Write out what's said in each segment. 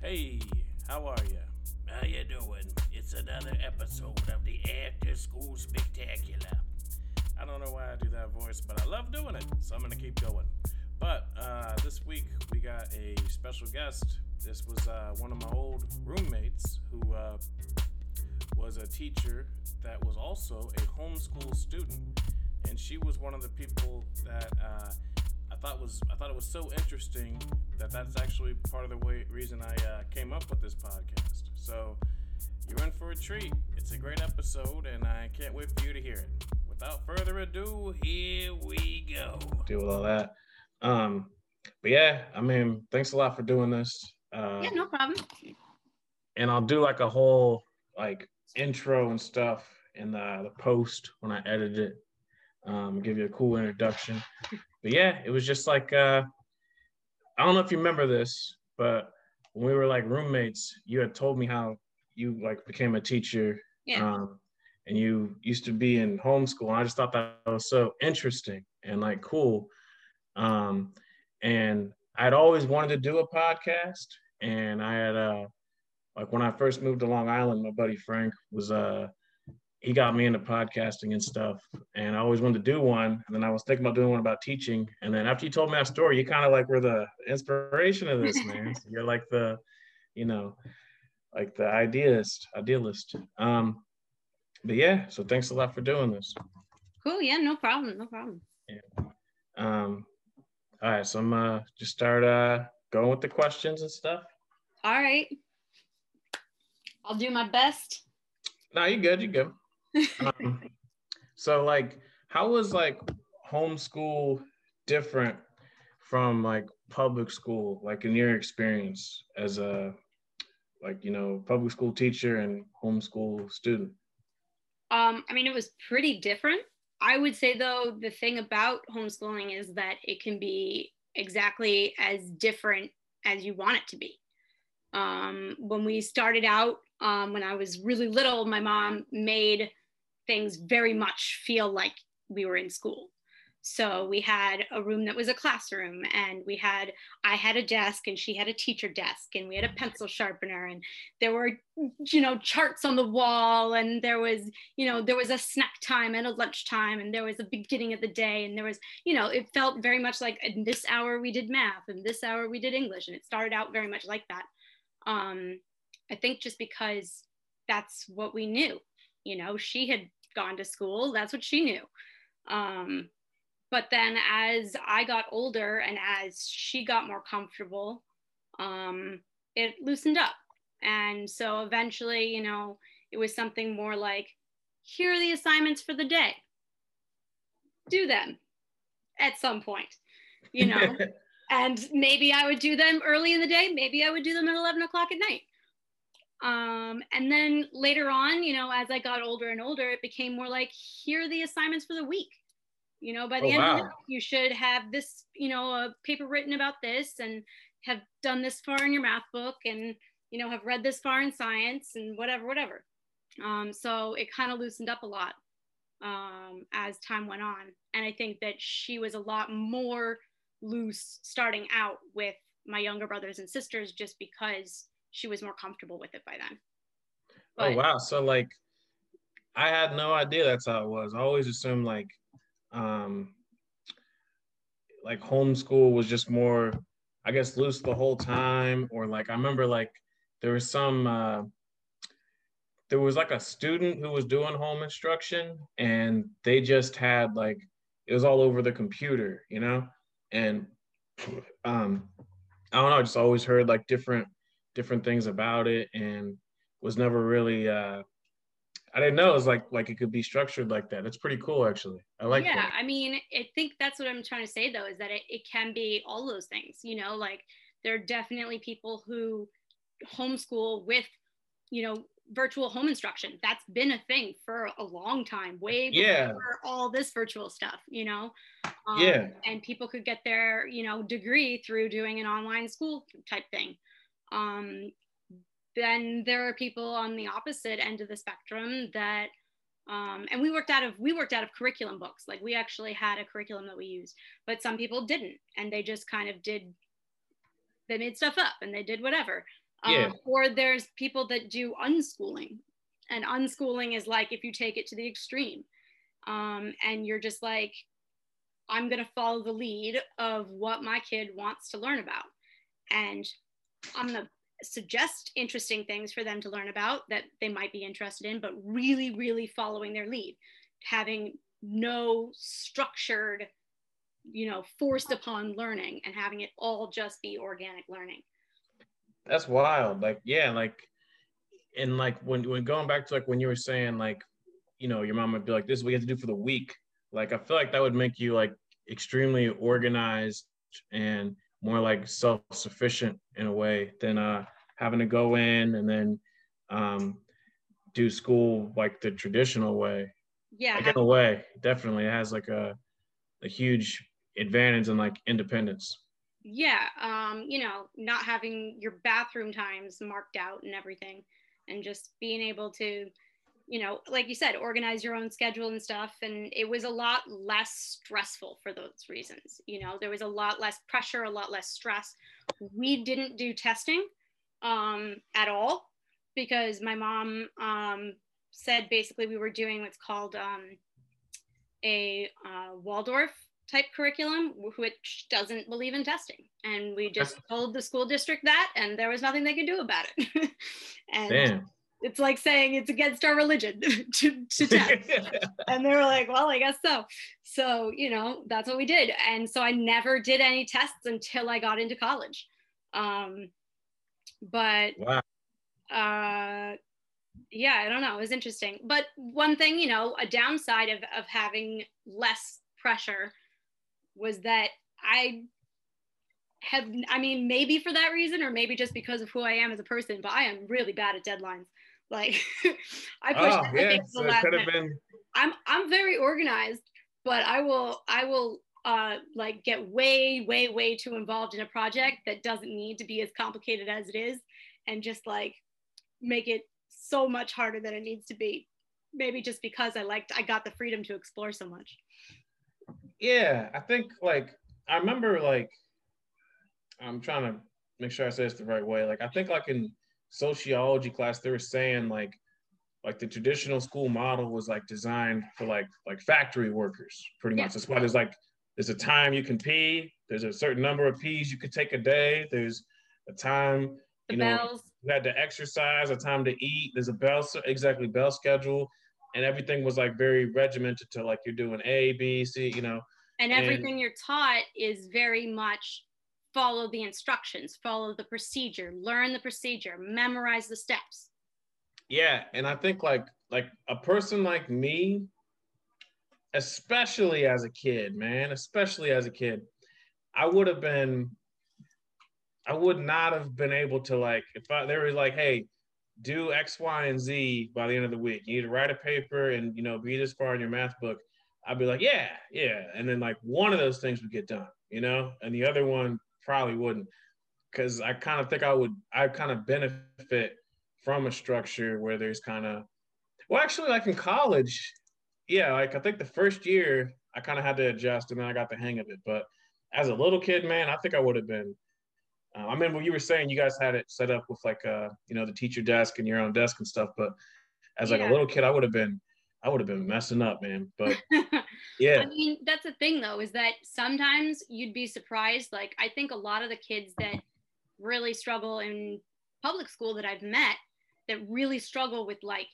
Hey, how are you? How you doing? It's another episode of the After School Spectacular. I don't know why I do that voice, but I love doing it, so I'm gonna keep going. But uh, this week we got a special guest. This was uh, one of my old roommates who uh, was a teacher that was also a homeschool student, and she was one of the people that uh, thought was I thought it was so interesting that that's actually part of the way reason I uh, came up with this podcast. So you're in for a treat. It's a great episode, and I can't wait for you to hear it. Without further ado, here we go. Deal with all that. Um, but yeah, I mean, thanks a lot for doing this. Uh, yeah, no problem. And I'll do like a whole like intro and stuff in the, the post when I edit it. Um, give you a cool introduction. But yeah, it was just like uh, I don't know if you remember this, but when we were like roommates, you had told me how you like became a teacher. Yeah. Um, and you used to be in homeschool. And I just thought that was so interesting and like cool. Um, and I'd always wanted to do a podcast. And I had uh like when I first moved to Long Island, my buddy Frank was uh he got me into podcasting and stuff. And I always wanted to do one. And then I was thinking about doing one about teaching. And then after you told me that story, you kind of like were the inspiration of this, man. So you're like the, you know, like the idealist, idealist. Um, but yeah, so thanks a lot for doing this. Cool. Yeah, no problem. No problem. Yeah. Um, all right, so I'm uh just start uh going with the questions and stuff. All right. I'll do my best. No, you good, you good. Um, so like how was like homeschool different from like public school, like in your experience as a like you know public school teacher and homeschool student? Um, I mean, it was pretty different. I would say, though, the thing about homeschooling is that it can be exactly as different as you want it to be. Um, when we started out, um, when I was really little, my mom made things very much feel like we were in school. So we had a room that was a classroom, and we had, I had a desk, and she had a teacher desk, and we had a pencil sharpener, and there were, you know, charts on the wall, and there was, you know, there was a snack time and a lunch time, and there was a beginning of the day, and there was, you know, it felt very much like in this hour we did math, and this hour we did English, and it started out very much like that. Um, I think just because that's what we knew, you know, she had gone to school, that's what she knew. Um, but then as I got older and as she got more comfortable, um, it loosened up. And so eventually, you know, it was something more like, here are the assignments for the day. Do them at some point, you know. and maybe I would do them early in the day. Maybe I would do them at 11 o'clock at night. Um, and then later on, you know, as I got older and older, it became more like, here are the assignments for the week. You know by the oh, end wow. of the week you should have this you know a paper written about this and have done this far in your math book and you know have read this far in science and whatever whatever. Um, so it kind of loosened up a lot um, as time went on. And i think that she was a lot more loose starting out with my younger brothers and sisters just because she was more comfortable with it by then oh, but, oh wow so like i had no idea that's how it was i always assumed like um, like homeschool was just more, I guess, loose the whole time. Or like I remember like there was some uh, there was like a student who was doing home instruction and they just had like it was all over the computer, you know? And um I don't know, I just always heard like different different things about it and was never really uh I didn't know it was like like it could be structured like that. It's pretty cool actually. I like Yeah, that. I mean, I think that's what I'm trying to say though, is that it, it can be all those things, you know, like there are definitely people who homeschool with, you know, virtual home instruction. That's been a thing for a long time, way before yeah. all this virtual stuff, you know. Um, yeah. And people could get their, you know, degree through doing an online school type thing. Um, then there are people on the opposite end of the spectrum that um, and we worked out of we worked out of curriculum books like we actually had a curriculum that we used but some people didn't and they just kind of did they made stuff up and they did whatever Yeah. Um, or there's people that do unschooling. And unschooling is like if you take it to the extreme um, and you're just like, I'm going to follow the lead of what my kid wants to learn about. And I'm going to suggest interesting things for them to learn about that they might be interested in, but really, really following their lead, having no structured, you know, forced upon learning and having it all just be organic learning. That's wild. Like, yeah, like, and like when when going back to like when you were saying like, you know, your mom would be like, "This is what you have to do for the week." Like, I feel like that would make you like extremely organized and more like self-sufficient in a way than uh having to go in and then um do school like the traditional way. Yeah. Like, in a way, definitely it has like a a huge advantage in like independence. yeah um you know not having your bathroom times marked out and everything and just being able to you know like you said organize your own schedule and stuff. And it was a lot less stressful for those reasons you know there was a lot less pressure a lot less stress. We didn't do testing um at all because my mom um said basically we were doing what's called um a uh, waldorf type curriculum which doesn't believe in testing. And we just told the school district that and there was nothing they could do about it. And Damn. It's like saying it's against our religion to, to test and they were like well i guess so. So you know that's what we did. And so i never did any tests until i got into college. Um but wow. uh yeah i don't know. It was interesting. But one thing you know a downside of of having less pressure was that i have i mean maybe for that reason or maybe just because of who i am as a person but i am really bad at deadlines like i pushed Oh, everything to the last minute. been i'm i'm very organized but i will i will uh like get way way way too involved in a project that doesn't need to be as complicated as it is and just like make it so much harder than it needs to be maybe just because i liked i got the freedom to explore so much yeah i think like i remember like i'm trying to make sure i say this the right way like i think like in sociology class they were saying like like the traditional school model was like designed for like like factory workers pretty Yeah. much that's why there's like there's a time you can pee there's a certain number of pees you could take a day there's a time the you know you had to exercise, a time to eat. There's a bell, exactly bell schedule, and everything was like very regimented to like you're doing A, B, C. You know, and and- everything you're taught is very much follow the instructions follow the procedure learn the procedure memorize the steps yeah. And I think like like a person like me, especially as a kid, man, especially as a kid, I would have been, I would not have been able to like if I, they were like, hey. Do X, Y, and Z by the end of the week. You need to write a paper and you know be this far in your math book. I'd be like, yeah, yeah. And then like one of those things would get done, you know, and the other one probably wouldn't. Cause I kind of think I would, I kind of benefit from a structure where there's kind of, well, actually, like in college, yeah, like I think the first year I kind of had to adjust and then I got the hang of it. But as a little kid, man, I think I would have been. Uh, I remember you were saying you guys had it set up with like, uh, you know, the teacher desk and your own desk and stuff. But as like Yeah. a little kid, I would have been, I would have been messing up, man. But yeah, I mean, that's the thing though, is that sometimes you'd be surprised. Like, I think a lot of the kids that really struggle in public school that I've met that really struggle with like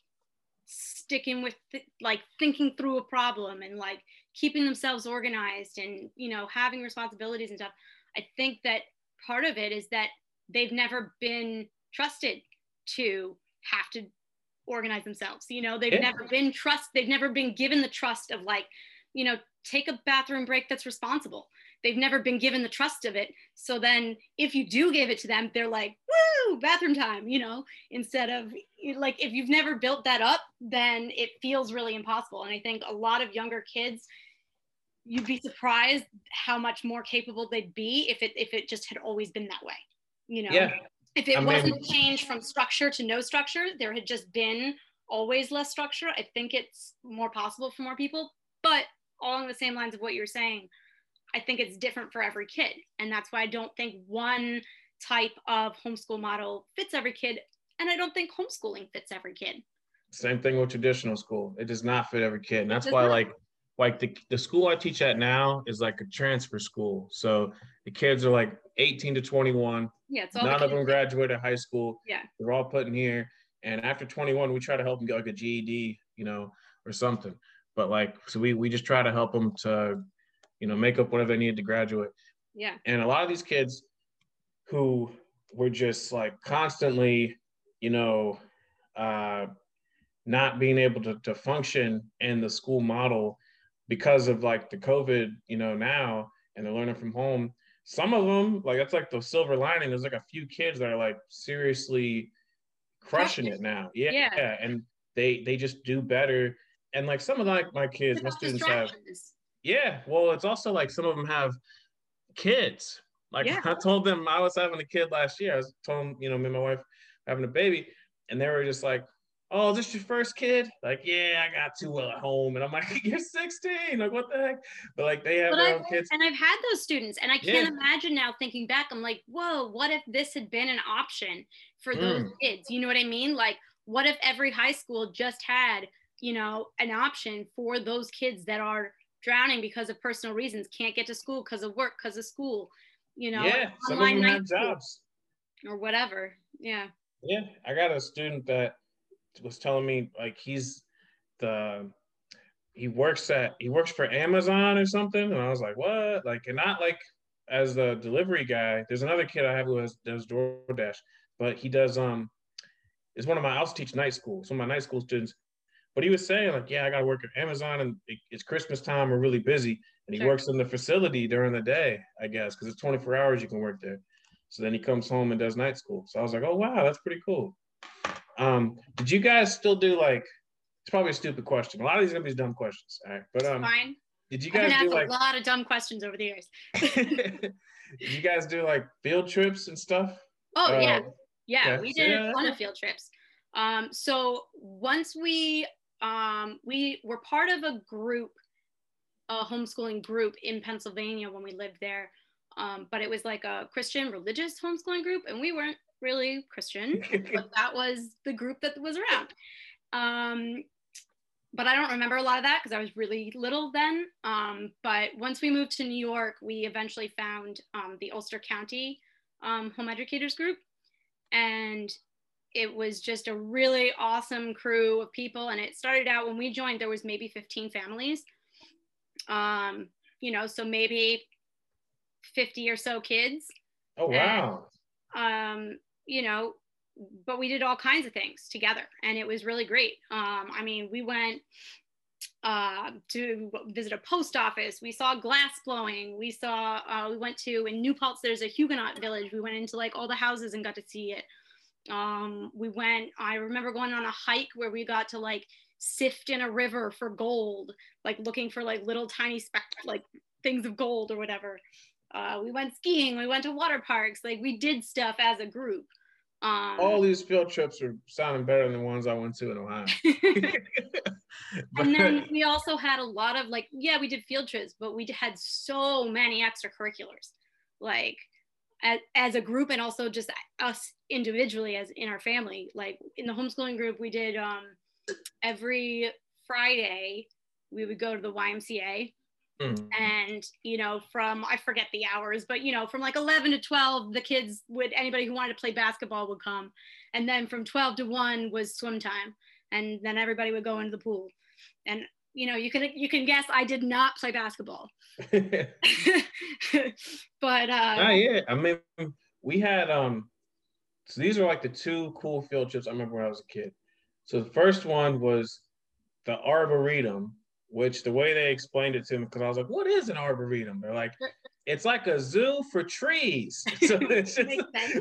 sticking with th- like thinking through a problem and like keeping themselves organized and, you know, having responsibilities and stuff. I think that part of it is that they've never been trusted to have to organize themselves. You know, they've Yeah. never been trust, they've never been given the trust of like, you know, take a bathroom break that's responsible. They've never been given the trust of it. So then if you do give it to them, they're like, woo, bathroom time, you know, instead of like if you've never built that up, then it feels really impossible. And I think a lot of younger kids, you'd be surprised how much more capable they'd be if it if it just had always been that way. You know? yeah, if it I wasn't changed from structure to no structure, there had just been always less structure. I think it's more possible for more people, but along the same lines of what you're saying, I think it's different for every kid. And that's why I don't think one type of homeschool model fits every kid. And I don't think homeschooling fits every kid. Same thing with traditional school. It does not fit every kid. And that's why, not. like, like the, the school I teach at now is like a transfer school. So the kids are like 18 to 21. Yeah, none the of them graduated high school. Yeah, they're all put in here. And after 21, we try to help them get like a GED, you know, or something. But like, so we we just try to help them to, you know, make up whatever they need to graduate. Yeah. And a lot of these kids who were just like constantly, you know, uh, not being able to, to function in the school model because of like the COVID, you know, now and they're learning from home. Some of them, like that's like the silver lining. There's like a few kids that are like seriously crushing it now. Yeah, yeah. yeah. And they they just do better. And like some of like my kids, my students have Yeah. Well, it's also like some of them have kids. Like yeah. I told them I was having a kid last year. I was told them, you know, me and my wife having a baby, and they were just like, oh, is this your first kid? Like, yeah, I got two at home. And I'm like, you're 16. Like, what the heck? But like, they have but their I've, own kids. And I've had those students, and I can't yeah. imagine now thinking back. I'm like, whoa, what if this had been an option for those mm. kids? You know what I mean? Like, what if every high school just had, you know, an option for those kids that are drowning because of personal reasons, can't get to school because of work, because of school, you know, yeah, some of them have jobs or whatever. Yeah. Yeah, I got a student that was telling me like he's the he works at he works for Amazon or something, and I was like, what? Like, and not like as the delivery guy. There's another kid I have who has, does DoorDash, but he does um is one of my I also teach night school, some of my night school students. But he was saying like, yeah, I got to work at Amazon, and it, it's Christmas time. We're really busy, and he sure. works in the facility during the day, I guess, because it's 24 hours you can work there. So then he comes home and does night school. So I was like, oh wow, that's pretty cool. Um, did you guys still do like? It's probably a stupid question. A lot of these are gonna be dumb questions. All right, but um, fine. Did you guys do like a lot of dumb questions over the years? did you guys do like field trips and stuff? Oh uh, yeah, yeah. We did yeah. a ton of field trips. Um, so once we um, we were part of a group, a homeschooling group in Pennsylvania when we lived there. Um, but it was like a Christian religious homeschooling group, and we weren't really Christian, but that was the group that was around. Um, but I don't remember a lot of that because I was really little then. Um, but once we moved to New York, we eventually found um, the Ulster County um, Home Educators Group. And it was just a really awesome crew of people. And it started out when we joined, there was maybe 15 families. Um, you know, so maybe 50 or so kids. Oh, wow. And, um, you know, but we did all kinds of things together and it was really great. Um, I mean, we went uh, to visit a post office. We saw glass blowing. We saw, uh, we went to, in New Paltz, there's a Huguenot village. We went into like all the houses and got to see it. Um, we went, I remember going on a hike where we got to like sift in a river for gold, like looking for like little tiny speck, like things of gold or whatever. Uh, we went skiing, we went to water parks, like we did stuff as a group. Um, All these field trips are sounding better than the ones I went to in Ohio. and then we also had a lot of like, yeah, we did field trips, but we had so many extracurriculars, like as, as a group and also just us individually as in our family. Like in the homeschooling group, we did um, every Friday we would go to the YMCA Mm. And, you know, from, I forget the hours, but, you know, from like 11 to 12, the kids would, anybody who wanted to play basketball would come. And then from 12 to 1 was swim time. And then everybody would go into the pool. And, you know, you can, you can guess I did not play basketball. but, uh, oh, yeah. I mean, we had, um, so these are like the two cool field trips I remember when I was a kid. So the first one was the Arboretum, which the way they explained it to me, because I was like, what is an arboretum? They're like, it's like a zoo for trees. So it's just,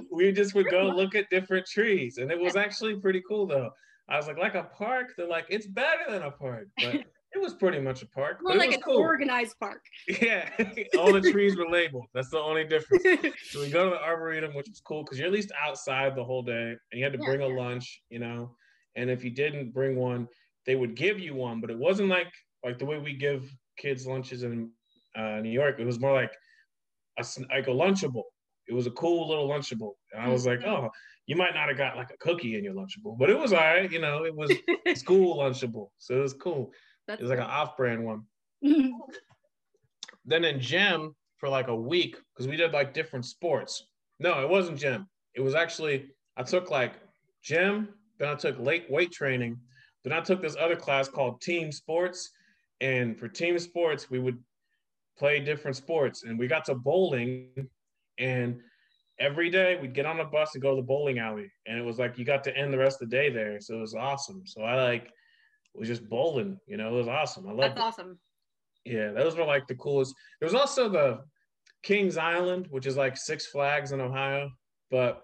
we just would go look at different trees. And it was actually pretty cool though. I was like, like a park? They're like, it's better than a park. But it was pretty much a park. More like an cool. organized park. Yeah. All the trees were labeled. That's the only difference. so we go to the arboretum, which is cool because you're at least outside the whole day and you had to yeah, bring a lunch, you know. And if you didn't bring one, they would give you one, but it wasn't like like the way we give kids lunches in uh, New York, it was more like a like a lunchable. It was a cool little Lunchable, and I was like, oh, you might not have got like a cookie in your Lunchable, but it was all right. You know, it was school Lunchable, so it was cool. That's It was like an off-brand one. Then in gym for like a week because we did like different sports. No, it wasn't gym. It was actually I took like gym, then I took late weight training, then I took this other class called team sports, and for team sports we would play different sports, and we got to bowling, and every day we'd get on a bus and go to the bowling alley, and it was like you got to end the rest of the day there, so it was awesome. So I like was just bowling, you know, it was awesome. I love That's it. awesome. Yeah, those were like the coolest. There was also the Kings Island, which is like Six Flags in Ohio, but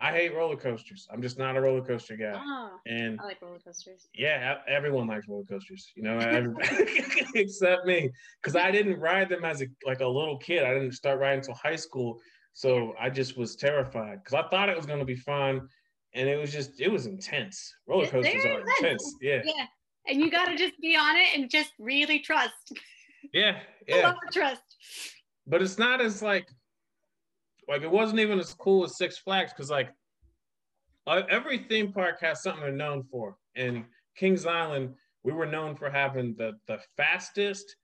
I hate roller coasters. I'm just not a roller coaster guy. Oh, And I like roller coasters. yeah, everyone likes roller coasters, you know, except me, because I didn't ride them as a like a little kid. I didn't start riding until high school, so I just was terrified because I thought it was going to be fun, and it was just it was intense. Roller coasters they're intense. intense. Yeah, Yeah. And you got to just be on it and just really trust. yeah, A yeah. lot of trust. but it's not as like like it wasn't even as cool as Six Flags because like uh, every theme park has something they're known for. And Kings Island, we were known for having the the fastest,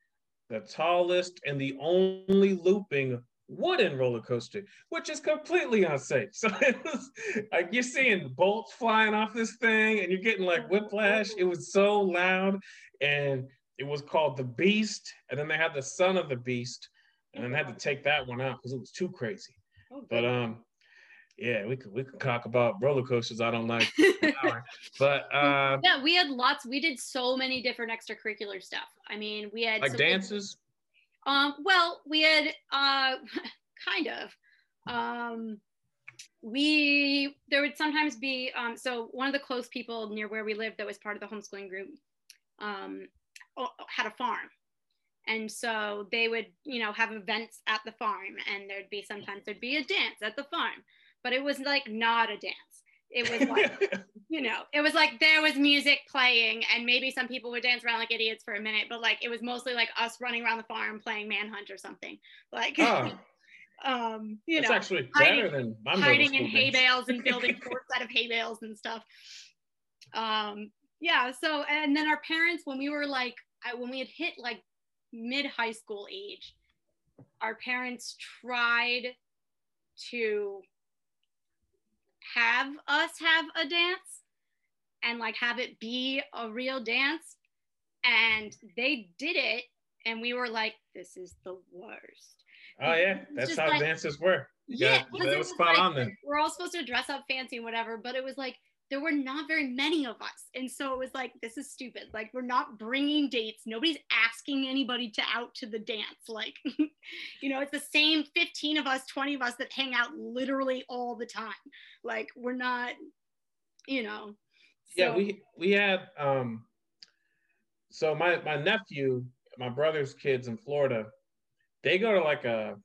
the tallest, and the only looping wooden roller coaster, which is completely unsafe. So it was like you're seeing bolts flying off this thing, and you're getting like whiplash. It was so loud, and it was called the Beast, and then they had the Son of the Beast, and then they had to take that one out because it was too crazy. Oh, But um, yeah, we could we could talk about roller coasters. I don't like, for an hour. but uh, yeah, we had lots. We did so many different extracurricular stuff. I mean, we had like so we- dances. Um, well, we had uh, kind of. Um, we there would sometimes be um, so one of the close people near where we lived that was part of the homeschooling group um, had a farm, and so they would you know have events at the farm, and there'd be sometimes there'd be a dance at the farm, but it was like not a dance. It was like you know, it was like there was music playing, and maybe some people would dance around like idiots for a minute, but like it was mostly like us running around the farm playing manhunt or something. Like, oh, um, you that's know, actually hiding- better than my hiding in hay bales and building forts out of hay bales and stuff. Um, yeah. So, and then our parents, when we were like, I- when we had hit like mid high school age, our parents tried to have us have a dance and like have it be a real dance. And they did it. And we were like, this is the worst. Oh yeah, that's how like- dances were. You Yeah, got- that was was spot like- on then. we're all supposed to dress up fancy and whatever, but it was like there were not very many of us. And so it was like, this is stupid. Like, we're not bringing dates. Nobody's asking anybody to out to the dance. Like, you know, it's the same 15 of us, 20 of us that hang out literally all the time. Like, we're not, you know. yeah we we had um so my my nephew my brother's kids in florida they go to like a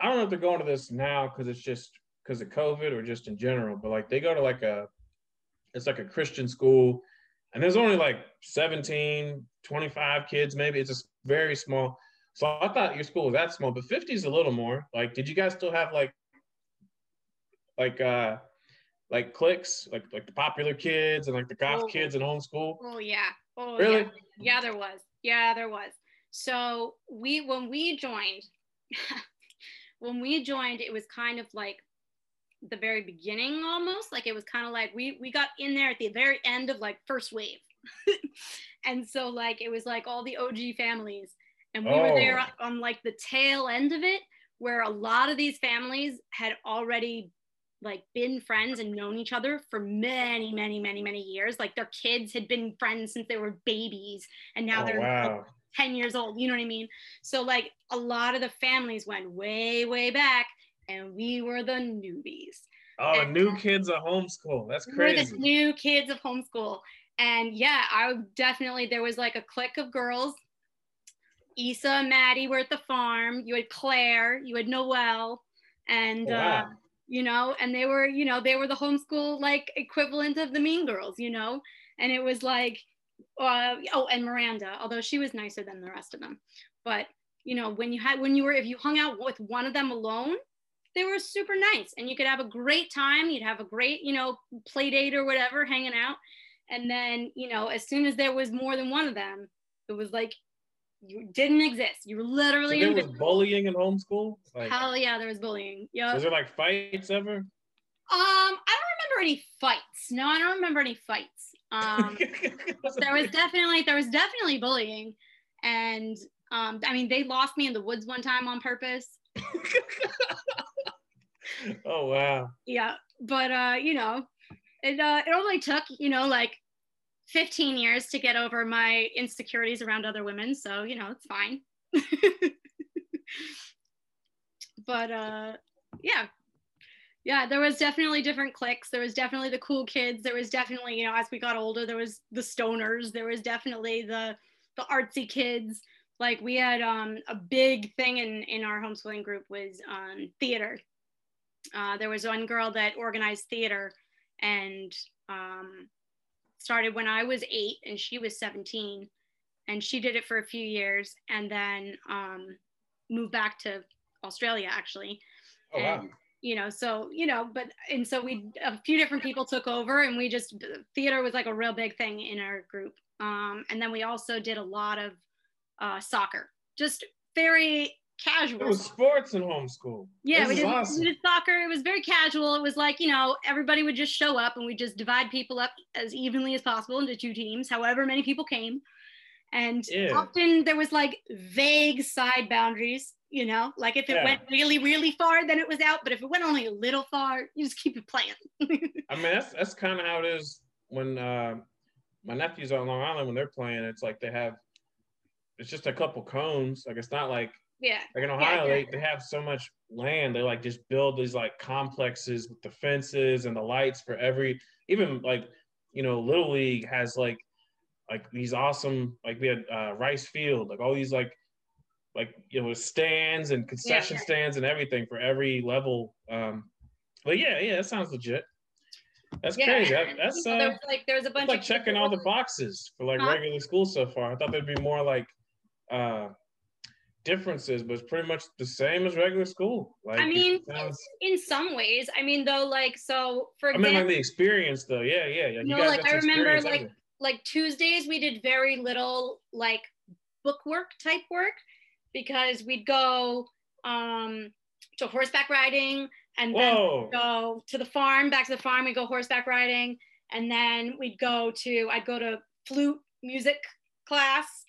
i don't know if they're going to this now because it's just because of covid or just in general but like they go to like a it's like a christian school and there's only like 17 25 kids maybe it's just very small so i thought your school was that small but 50 is a little more like did you guys still have like like uh like cliques, like like the popular kids and like the goth Oh. kids in homeschool? Oh yeah. Oh Really? yeah. Yeah, there was. Yeah, there was. So we when we joined, when we joined, it was kind of like the very beginning almost. Like it was kind of like we we got in there at the very end of like first wave. and so like it was like all the OG families. And we were there Oh. on like the tail end of it, where a lot of these families had already like been friends and known each other for many, many, many, many years. Like their kids had been friends since they were babies, and now oh, they're like, 10 years old. You know what I mean? So like a lot of the families went way, way back, and we were the newbies. Oh, and- new kids of homeschool. That's crazy. We were the new kids of homeschool. And yeah, I definitely there was like a clique of girls. Issa and Maddie were at the farm. You had Claire, you had Noelle, and Oh, uh, you know, and they were, you know, they were the homeschool like equivalent of the Mean Girls, you know, and it was like, uh, oh, and Miranda, although she was nicer than the rest of them, but you know, when you had when you were if you hung out with one of them alone, they were super nice and you could have a great time you'd have a great you know play date or whatever hanging out. And then you know as soon as there was more than one of them it was like you didn't exist. You were literally so there was bullying in homeschool like, hell yeah there was bullying. Yeah was there like fights ever? Um i don't remember any fights. No i don't remember any fights. Um there was definitely there was definitely bullying. And um i mean they lost me in the woods one time on purpose oh wow. Yeah, but uh, you know, it uh, it only took you know like 15 years to get over my insecurities around other women, so you know it's fine. but uh, yeah, yeah, there was definitely different cliques. There was definitely the cool kids. There was definitely you know as we got older, there was the stoners. There was definitely the the artsy kids like we had um, a big thing in in our homeschooling group was um, theater uh, there was one girl that organized theater and um, started when I was eight and she was 17. And she did it for a few years and then um, moved back to Australia actually. Oh, and, wow. You know, so, you know, but, and so we, a few different people took over and we just, theater was like a real big thing in our group. Um, and then we also did a lot of uh, soccer, just very casual. It was sports in homeschool. Yeah, we did, awesome. we did soccer. It was very casual. It was like, you know, everybody would just show up and we just divide people up as evenly as possible into two teams, however many people came. And yeah. often there was like vague side boundaries, you know, like if it yeah. went really, really far, then it was out. But if it went only a little far, you just keep it playing. I mean, that's that's kind of how it is when uh, my nephews are on Long Island when they're playing. It's like they have it's just a couple cones. Like it's not like yeah. Like in Ohio, yeah, they, they have so much land. They like just build these like complexes with the fences and the lights for every even like, you know, Little League has like like these awesome like we had uh, Rice Field, like all these like like you know stands and concession yeah, stands and everything for every level. Um but yeah, yeah, that sounds legit. That's yeah, crazy. That, that's uh, there was like there's a bunch like checking all the boxes for like huh? regular school so far. I thought there'd be more like uh differences, but it's pretty much the same as regular school. Like I mean, sounds... in some ways. I mean, though, like so for example, I mean, like the experience, though. Yeah, yeah, yeah. You no, like I remember, like like Tuesdays we did very little like bookwork type work because we'd go um to horseback riding and then go to the farm, back to the farm. We go horseback riding, and then we'd go to I'd go to flute music class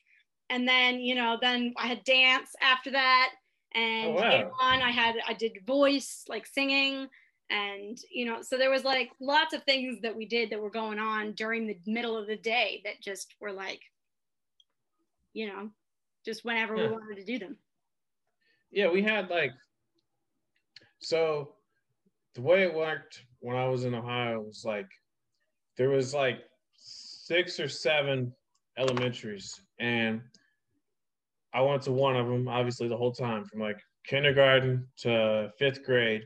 and then you know then i had dance after that and oh, wow. on i had i did voice like singing and you know so there was like lots of things that we did that were going on during the middle of the day that just were like you know just whenever yeah. we wanted to do them yeah we had like so the way it worked when i was in ohio was like there was like six or seven elementaries and I went to one of them, obviously, the whole time from like kindergarten to fifth grade.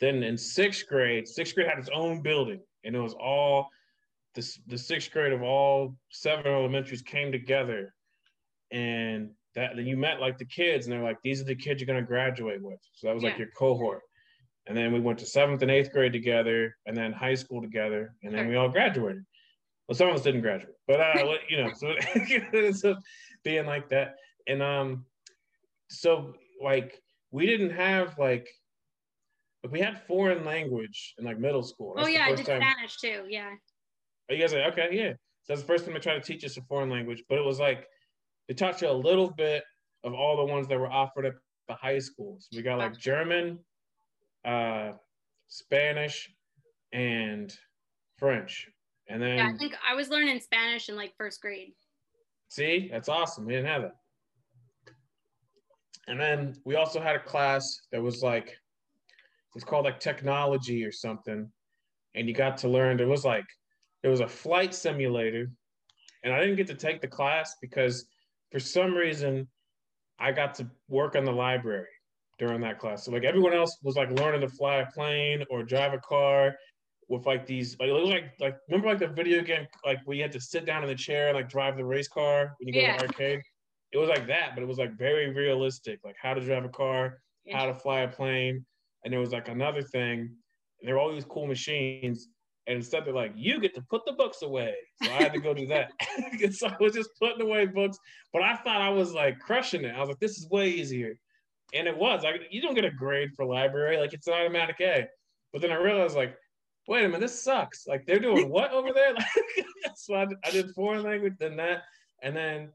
Then in sixth grade, sixth grade had its own building, and it was all the, the sixth grade of all seven elementaries came together. And that then you met like the kids, and they're like, these are the kids you're going to graduate with. So that was yeah. like your cohort. And then we went to seventh and eighth grade together, and then high school together, and then we all graduated. Well, some of us didn't graduate, but uh, you know, so it's being like that and um so like we didn't have like we had foreign language in like middle school. That's oh yeah, I did time. Spanish too. Yeah. Are you guys like okay? Yeah. So that's the first time they tried to teach us a foreign language, but it was like they taught you a little bit of all the ones that were offered at the high schools. So we got like German, uh, Spanish, and French. And then yeah, I think I was learning Spanish in like first grade. See, that's awesome. We didn't have that. And then we also had a class that was like, it's called like technology or something. And you got to learn, there was like, there was a flight simulator. And I didn't get to take the class because for some reason I got to work on the library during that class. So like everyone else was like learning to fly a plane or drive a car with like these like like like remember like the video game like where you had to sit down in the chair and like drive the race car when you go yeah. to the arcade it was like that, but it was like very realistic, like how to drive a car, how to fly a plane. and there was like another thing. There were all these cool machines, and instead they're like, you get to put the books away. So I had to go do that. so I was just putting away books, but I thought I was like crushing it. I was like, this is way easier. And it was like you don't get a grade for library, like it's an automatic A. But then I realized like, wait a minute, this sucks. Like they're doing what over there? Like, so I, I did foreign language, then that, and then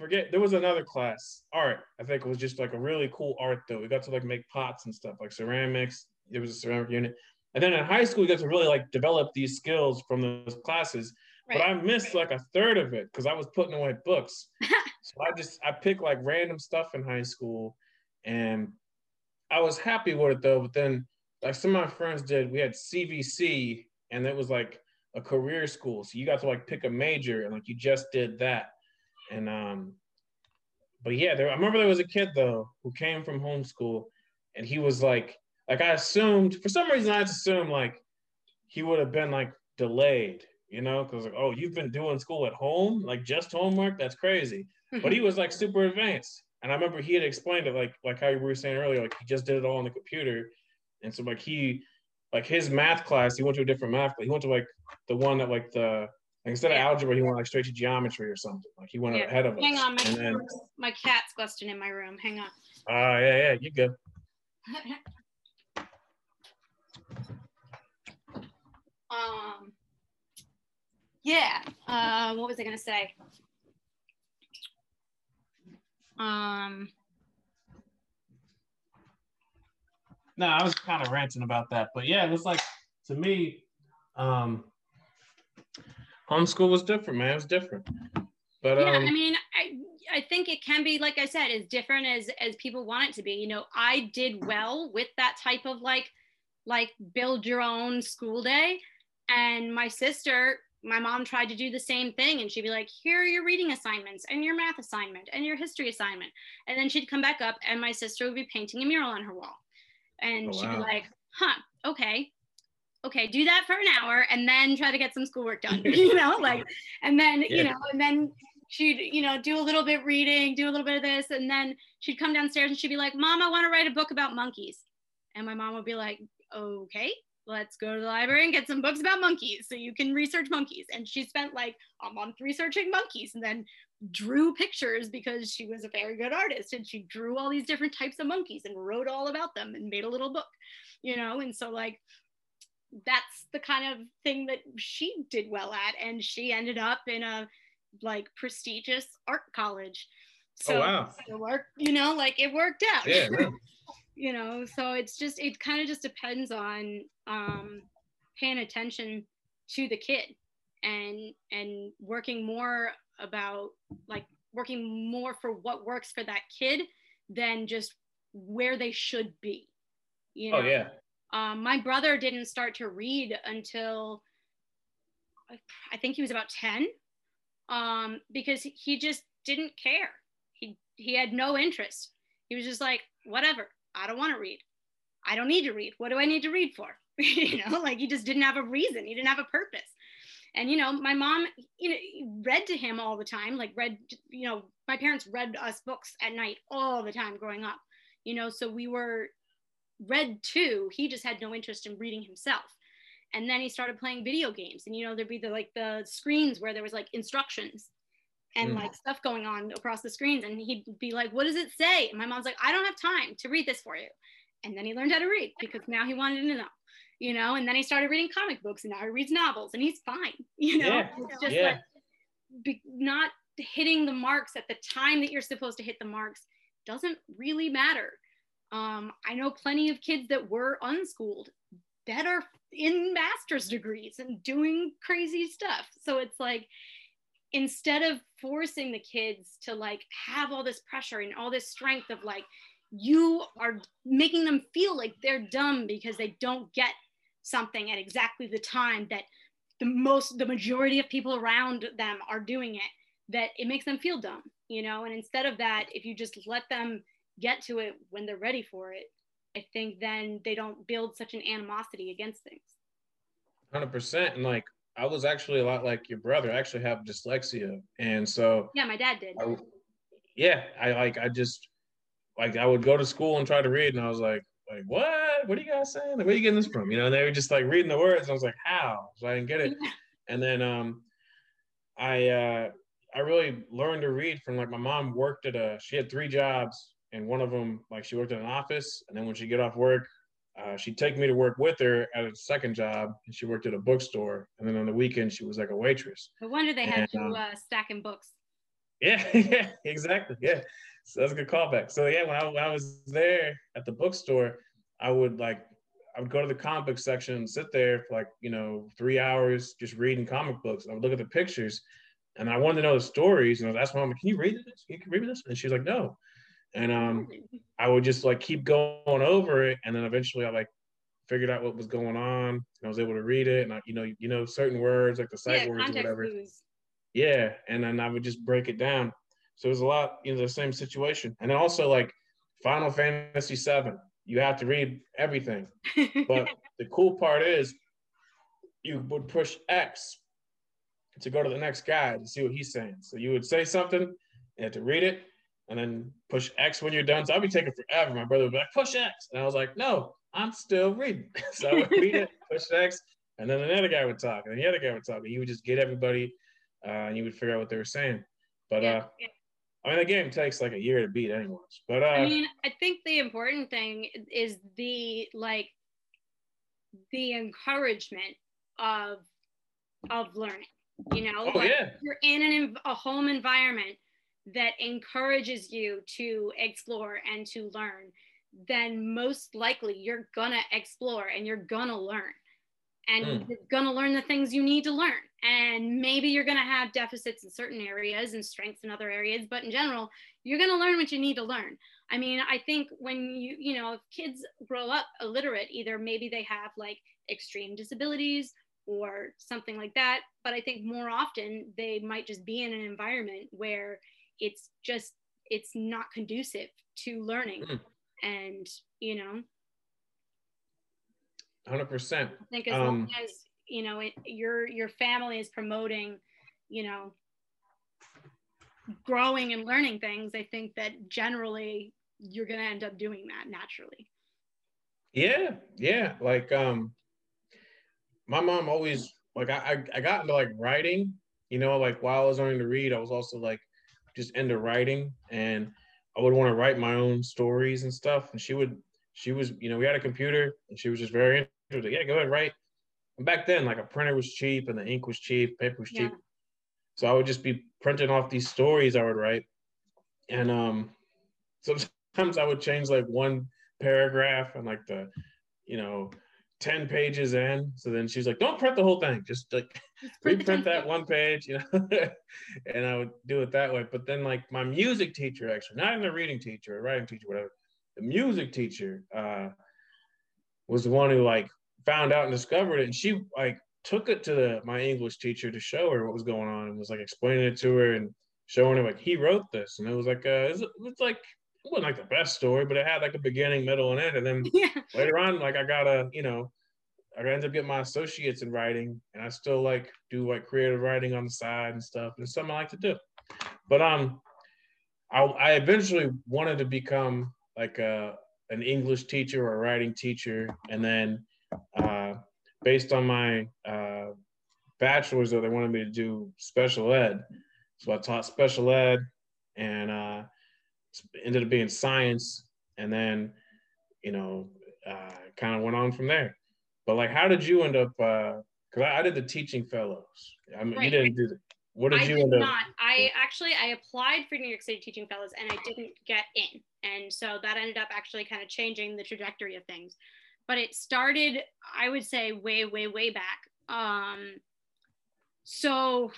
forget there was another class, art. I think it was just like a really cool art though. We got to like make pots and stuff, like ceramics. There was a ceramic unit. And then in high school, we got to really like develop these skills from those classes. Right. But I missed like a third of it because I was putting away books. so I just I picked like random stuff in high school, and I was happy with it though. But then like some of my friends did, we had CVC, and it was like a career school. So you got to like pick a major, and like you just did that. And um, but yeah, there, I remember there was a kid though who came from homeschool, and he was like like I assumed for some reason I assumed like he would have been like delayed, you know, because like, oh, you've been doing school at home, like just homework, that's crazy. but he was like super advanced. And I remember he had explained it like like how you were saying earlier, like he just did it all on the computer. And so like he like his math class, he went to a different math class. He went to like the one that like the like instead yeah. of algebra, he went like straight to geometry or something. Like he went yeah. ahead of Hang us. Hang on, my, then, my cat's busting in my room. Hang on. Ah, uh, yeah, yeah, you good. Um, yeah. Uh, what was I gonna say? Um. No, I was kind of ranting about that, but yeah, it was like to me, um, homeschool was different, man. It was different. But yeah, um, I mean, I I think it can be like I said, as different as as people want it to be. You know, I did well with that type of like like build your own school day and my sister, my mom tried to do the same thing. And she'd be like, here are your reading assignments and your math assignment and your history assignment. And then she'd come back up and my sister would be painting a mural on her wall. And oh, she'd wow. be like, huh, okay. Okay, do that for an hour and then try to get some schoolwork done, you know, like, and then, yeah. you know, and then she'd, you know, do a little bit reading, do a little bit of this. And then she'd come downstairs and she'd be like, Mom, I want to write a book about monkeys. And my mom would be like, okay let's go to the library and get some books about monkeys so you can research monkeys. And she spent like a month researching monkeys and then drew pictures because she was a very good artist and she drew all these different types of monkeys and wrote all about them and made a little book, you know? And so, like, that's the kind of thing that she did well at. And she ended up in a like prestigious art college. So oh, wow. it worked, you know, like it worked out. Yeah. you know so it's just it kind of just depends on um paying attention to the kid and and working more about like working more for what works for that kid than just where they should be you oh, know oh yeah um, my brother didn't start to read until i think he was about 10 um, because he just didn't care he he had no interest he was just like whatever I don't want to read. I don't need to read. What do I need to read for? you know, like he just didn't have a reason. He didn't have a purpose. And you know, my mom, you know, read to him all the time. Like read, you know, my parents read us books at night all the time growing up. You know, so we were read too. He just had no interest in reading himself. And then he started playing video games, and you know, there'd be the like the screens where there was like instructions and mm. like stuff going on across the screens. And he'd be like, What does it say? And my mom's like, I don't have time to read this for you. And then he learned how to read because now he wanted to know, you know, and then he started reading comic books and now he reads novels and he's fine, you know, yeah. it's just yeah. like be, not hitting the marks at the time that you're supposed to hit the marks doesn't really matter. Um, I know plenty of kids that were unschooled that are in master's degrees and doing crazy stuff. So it's like, instead of forcing the kids to like have all this pressure and all this strength of like you are making them feel like they're dumb because they don't get something at exactly the time that the most the majority of people around them are doing it that it makes them feel dumb you know and instead of that if you just let them get to it when they're ready for it i think then they don't build such an animosity against things 100% and like I was actually a lot like your brother. I actually have dyslexia, and so yeah, my dad did. I, yeah, I like I just like I would go to school and try to read, and I was like, like what? what? Are you guys saying? Like, where are you getting this from? You know, and they were just like reading the words. And I was like, how? So I didn't get it. And then um, I uh, I really learned to read from like my mom worked at a she had three jobs and one of them like she worked at an office and then when she get off work uh, she'd take me to work with her at a second job and she worked at a bookstore and then on the weekend she was like a waitress no wonder they had you um, uh, stacking books yeah yeah exactly yeah so that's a good callback so yeah when I, when I was there at the bookstore i would like I would go to the comic book section and sit there for like, you know, three hours just reading comic books. I would look at the pictures and I wanted to know the stories. And I was asking mom, can you read this? Can you read this? And she's like, no and um, I would just like keep going over it, and then eventually I like figured out what was going on, and I was able to read it, and I, you know, you know, certain words like the sight yeah, words or whatever. Clues. Yeah, and then I would just break it down. So it was a lot, you know, the same situation, and then also like Final Fantasy VII, you have to read everything, but the cool part is you would push X to go to the next guy to see what he's saying. So you would say something, you had to read it, and then push X when you're done. So I'd be taking forever. My brother would be like, push X. And I was like, no, I'm still reading. so I would read it, push X, and then another guy would talk, and the other guy would talk. And you would just get everybody uh, and you would figure out what they were saying. But yeah, uh, yeah. I mean, the game takes like a year to beat, anyways. But uh, I mean, I think the important thing is the like the encouragement of of learning. You know, oh, like yeah. you're in an, a home environment that encourages you to explore and to learn, then most likely you're gonna explore and you're gonna learn. And mm. you're gonna learn the things you need to learn. And maybe you're gonna have deficits in certain areas and strengths in other areas, but in general, you're gonna learn what you need to learn. I mean, I think when you, you know, if kids grow up illiterate, either maybe they have like extreme disabilities or something like that. But I think more often they might just be in an environment where it's just it's not conducive to learning. Mm. and you know. 100% i think as um, long as you know it, your your family is promoting you know growing and learning things i think that generally you're going to end up doing that naturally. Yeah yeah like um my mom always like I, I got into like writing you know like while i was learning to read i was also like just into writing and I would want to write my own stories and stuff. And she would, she was, you know, we had a computer and she was just very interested. Yeah, go ahead, write. And back then, like a printer was cheap and the ink was cheap, paper was cheap. Yeah. So I would just be printing off these stories I would write. And um sometimes I would change like one paragraph and like the, you know, 10 pages in. So then she's like, don't print the whole thing. Just like reprint that one page, you know. and I would do it that way. But then like my music teacher, actually, not even the reading teacher, a writing teacher, whatever, the music teacher uh, was the one who like found out and discovered it. And she like took it to the, my English teacher to show her what was going on and was like explaining it to her and showing her like he wrote this. And it was like uh it was like it wasn't like the best story, but it had like a beginning, middle, and end. And then yeah. later on, like I got a, you know, I ended up getting my associates in writing, and I still like do like creative writing on the side and stuff. And it's something I like to do. But um, I, I eventually wanted to become like a an English teacher or a writing teacher, and then uh, based on my uh, bachelor's, though they wanted me to do special ed, so I taught special ed, and uh, ended up being science, and then you know, uh, kind of went on from there. But like, how did you end up? Because uh, I, I, did the teaching fellows. I mean, right. you didn't do the. What did I you did end up? Not. I actually I applied for New York City Teaching Fellows and I didn't get in, and so that ended up actually kind of changing the trajectory of things. But it started, I would say, way, way, way back. Um, so,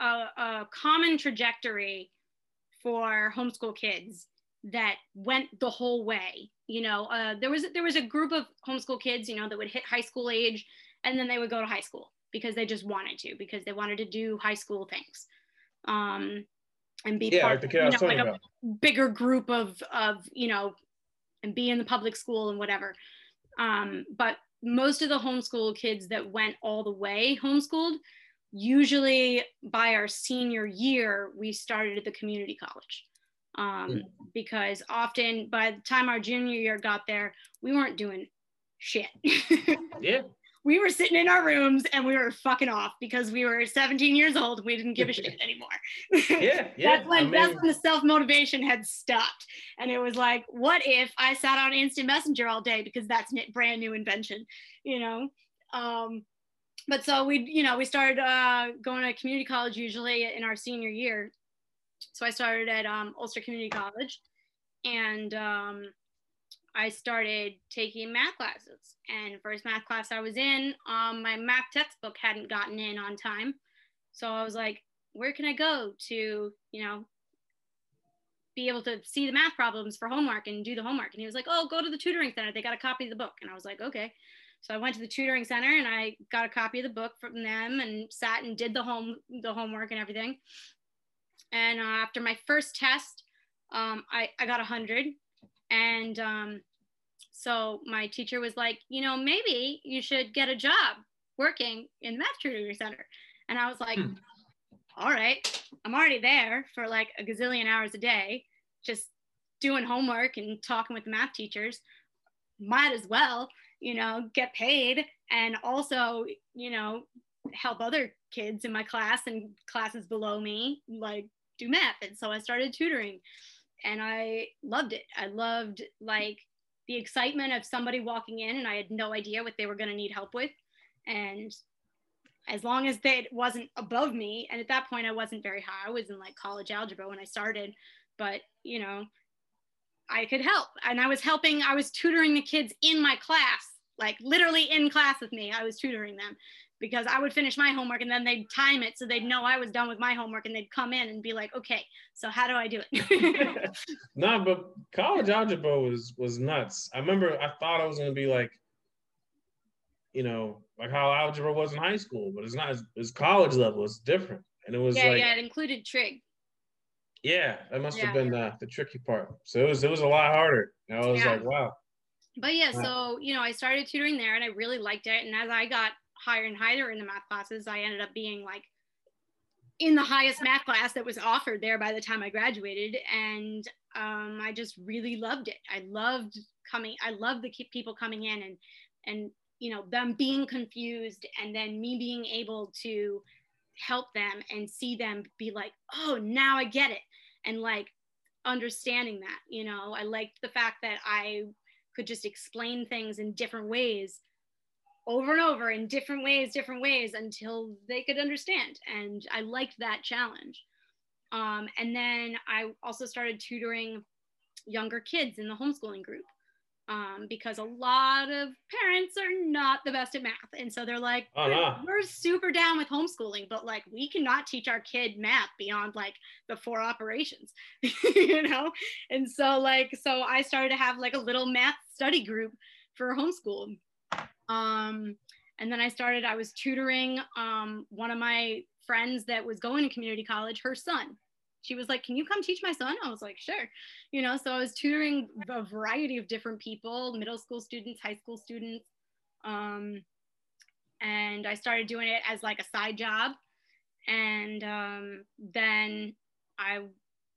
a, a common trajectory for homeschool kids that went the whole way. You know, uh, there was there was a group of homeschool kids, you know, that would hit high school age, and then they would go to high school because they just wanted to, because they wanted to do high school things, um, and be yeah, part like, you know, like a bigger group of of you know, and be in the public school and whatever. Um, but most of the homeschool kids that went all the way homeschooled usually by our senior year, we started at the community college. Um, mm. Because often by the time our junior year got there, we weren't doing shit. Yeah. we were sitting in our rooms and we were fucking off because we were 17 years old. We didn't give a shit anymore. Yeah. Yeah. that's when I that's when the self motivation had stopped, and it was like, what if I sat on Instant Messenger all day because that's a brand new invention, you know? Um, but so we, you know, we started uh, going to community college usually in our senior year. So I started at um, Ulster Community College, and um, I started taking math classes. And first math class I was in, um, my math textbook hadn't gotten in on time, so I was like, where can I go to, you know, be able to see the math problems for homework and do the homework? And he was like, oh, go to the tutoring center. They got a copy of the book. And I was like, okay. So I went to the tutoring center and I got a copy of the book from them and sat and did the home the homework and everything. And uh, after my first test, um, I, I got a hundred. And um, so my teacher was like, you know, maybe you should get a job working in the math tutoring center. And I was like, Hmm. all right, I'm already there for like a gazillion hours a day, just doing homework and talking with the math teachers. Might as well, you know, get paid and also, you know, help other kids in my class and classes below me like do math. And so I started tutoring and I loved it. I loved like the excitement of somebody walking in and I had no idea what they were going to need help with. And as long as they wasn't above me, and at that point I wasn't very high. I was in like college algebra when I started, but you know, I could help. And I was helping, I was tutoring the kids in my class, like literally in class with me. I was tutoring them because I would finish my homework and then they'd time it so they'd know I was done with my homework and they'd come in and be like, okay, so how do I do it? no, but college algebra was was nuts. I remember I thought I was gonna be like, you know, like how algebra was in high school, but it's not. It's, college level. It's different, and it was yeah, like, yeah, it included trig. Yeah, that must have Yeah. been the, the tricky part. So it was it was a lot harder. And I was Yeah. like, wow, But yeah, Wow. so you know, I started tutoring there and I really liked it. And as I got higher and higher in the math classes, I ended up being like in the highest math class that was offered there by the time I graduated. And um, I just really loved it. I loved coming, I loved the people coming in and and you know them being confused and then me being able to help them and see them be like, oh, now I get it. And like understanding that, you know, I liked the fact that I could just explain things in different ways over and over in different ways, different ways until they could understand. And I liked that challenge. Um, and then I also started tutoring younger kids in the homeschooling group um, because a lot of parents are not the best at math. And so they're like, no. we're super down with homeschooling, but like we cannot teach our kid math beyond like the four operations, you know? And so like, so I started to have like a little math study group for homeschool. Um, and then I started, I was tutoring um, one of my friends that was going to community college, her son. She was like, Can you come teach my son? I was like, Sure. You know, so I was tutoring a variety of different people, middle school students, high school students. Um, and I started doing it as like a side job. And um, then I,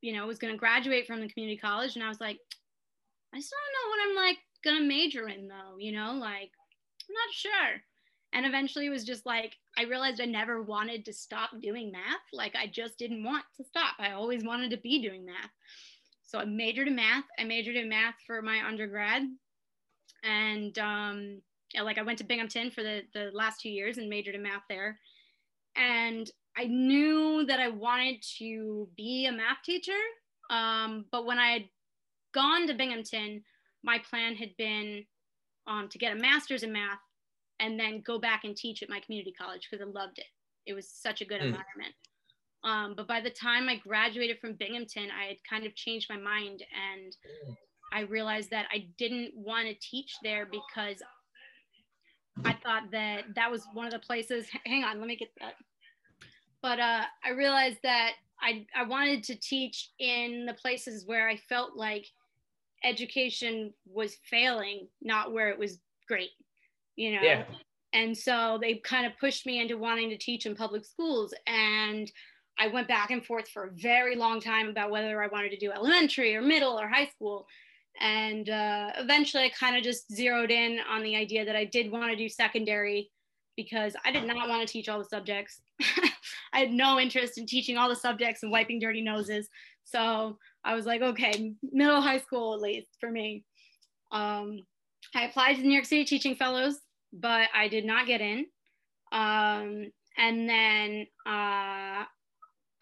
you know, was going to graduate from the community college, and I was like, I still don't know what I'm like going to major in, though. You know, like I'm not sure. And eventually, it was just like I realized I never wanted to stop doing math. Like I just didn't want to stop. I always wanted to be doing math. So I majored in math. I majored in math for my undergrad, and um, yeah, like I went to Binghamton for the the last two years and majored in math there. And I knew that I wanted to be a math teacher. Um, but when I had gone to Binghamton, my plan had been um, to get a master's in math and then go back and teach at my community college because I loved it. It was such a good Mm. environment. Um, but by the time I graduated from Binghamton, I had kind of changed my mind and I realized that I didn't want to teach there because I thought that that was one of the places. Hang on, let me get that. But uh, I realized that I, I wanted to teach in the places where I felt like education was failing, not where it was great, you know? Yeah. And so they kind of pushed me into wanting to teach in public schools. And I went back and forth for a very long time about whether I wanted to do elementary or middle or high school. And uh, eventually I kind of just zeroed in on the idea that I did want to do secondary because I did not want to teach all the subjects. I had no interest in teaching all the subjects and wiping dirty noses. So I was like, okay, middle high school at least for me. Um, I applied to the New York City Teaching Fellows, but I did not get in. Um, and then uh,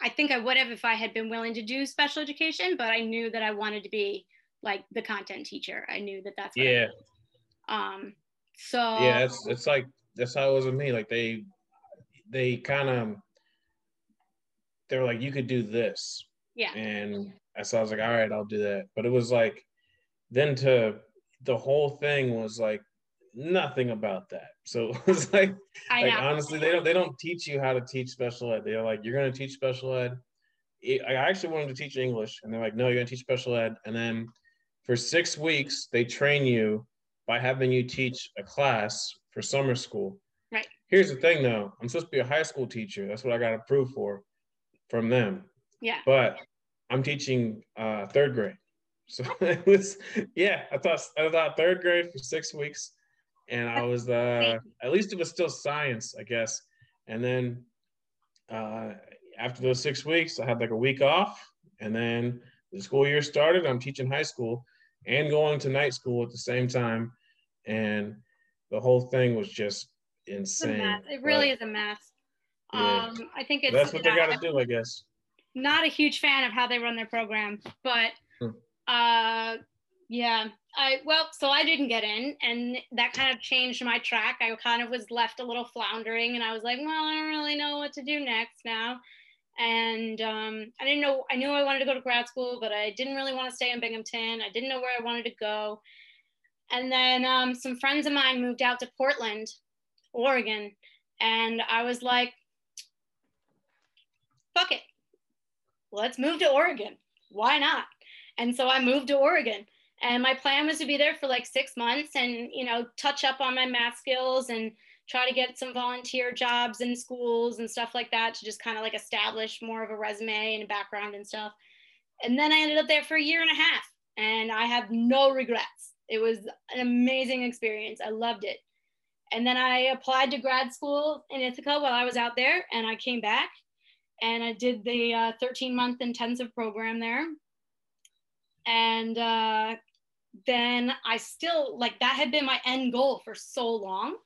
I think I would have if I had been willing to do special education, but I knew that I wanted to be like the content teacher. I knew that that's yeah. Um, so yeah, it's it's like that's how it was with me. Like they they kind of they were like, you could do this. Yeah. And so I was like, all right, I'll do that. But it was like then to the whole thing was like nothing about that. So it's like, like honestly, they don't they don't teach you how to teach special ed. They're like, you're gonna teach special ed. I actually wanted to teach English, and they're like, no, you're gonna teach special ed. And then for six weeks, they train you by having you teach a class for summer school. Right. Here's the thing, though. I'm supposed to be a high school teacher. That's what I got approved for from them. Yeah. But I'm teaching uh, third grade. So it was, yeah, I thought I thought third grade for six weeks, and I was uh, at least it was still science, I guess. And then uh, after those six weeks, I had like a week off, and then the school year started. I'm teaching high school and going to night school at the same time, and the whole thing was just insane. It really But is a mess. Yeah. Um, I think it's that's what they got to do, I guess. not a huge fan of how they run their program, but Hmm. uh, yeah, I well, so I didn't get in, and that kind of changed my track. I kind of was left a little floundering, and I was like, well, I don't really know what to do next now. And um, I didn't know. I knew I wanted to go to grad school, but I didn't really want to stay in Binghamton. I didn't know where I wanted to go. And then um, some friends of mine moved out to Portland, Oregon, and I was like, fuck it. Let's move to Oregon. Why not? And so I moved to Oregon. And my plan was to be there for like six months and, you know, touch up on my math skills and try to get some volunteer jobs in schools and stuff like that to just kind of like establish more of a resume and background and stuff. And then I ended up there for a year and a half and I have no regrets. It was an amazing experience. I loved it. And then I applied to grad school in Ithaca while I was out there and I came back and I did the uh, 13 month intensive program there. And uh, then I still like that had been my end goal for so long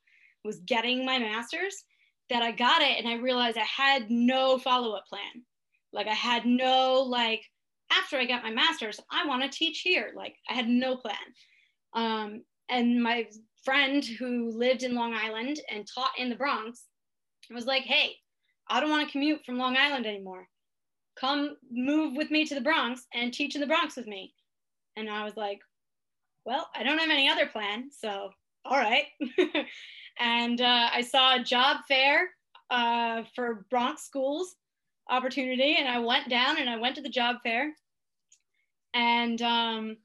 was getting my master's that I got it and I realized I had no follow up plan. Like I had no like after I got my master's, I want to teach here. Like I had no plan. Um, and my friend who lived in Long Island and taught in the Bronx was like, "Hey, I don't want to commute from Long Island anymore. Come move with me to the Bronx and teach in the Bronx with me." And I was like, "Well, I don't have any other plan, so all right." and uh, I saw a job fair uh, for Bronx schools opportunity, and I went down and I went to the job fair, and um,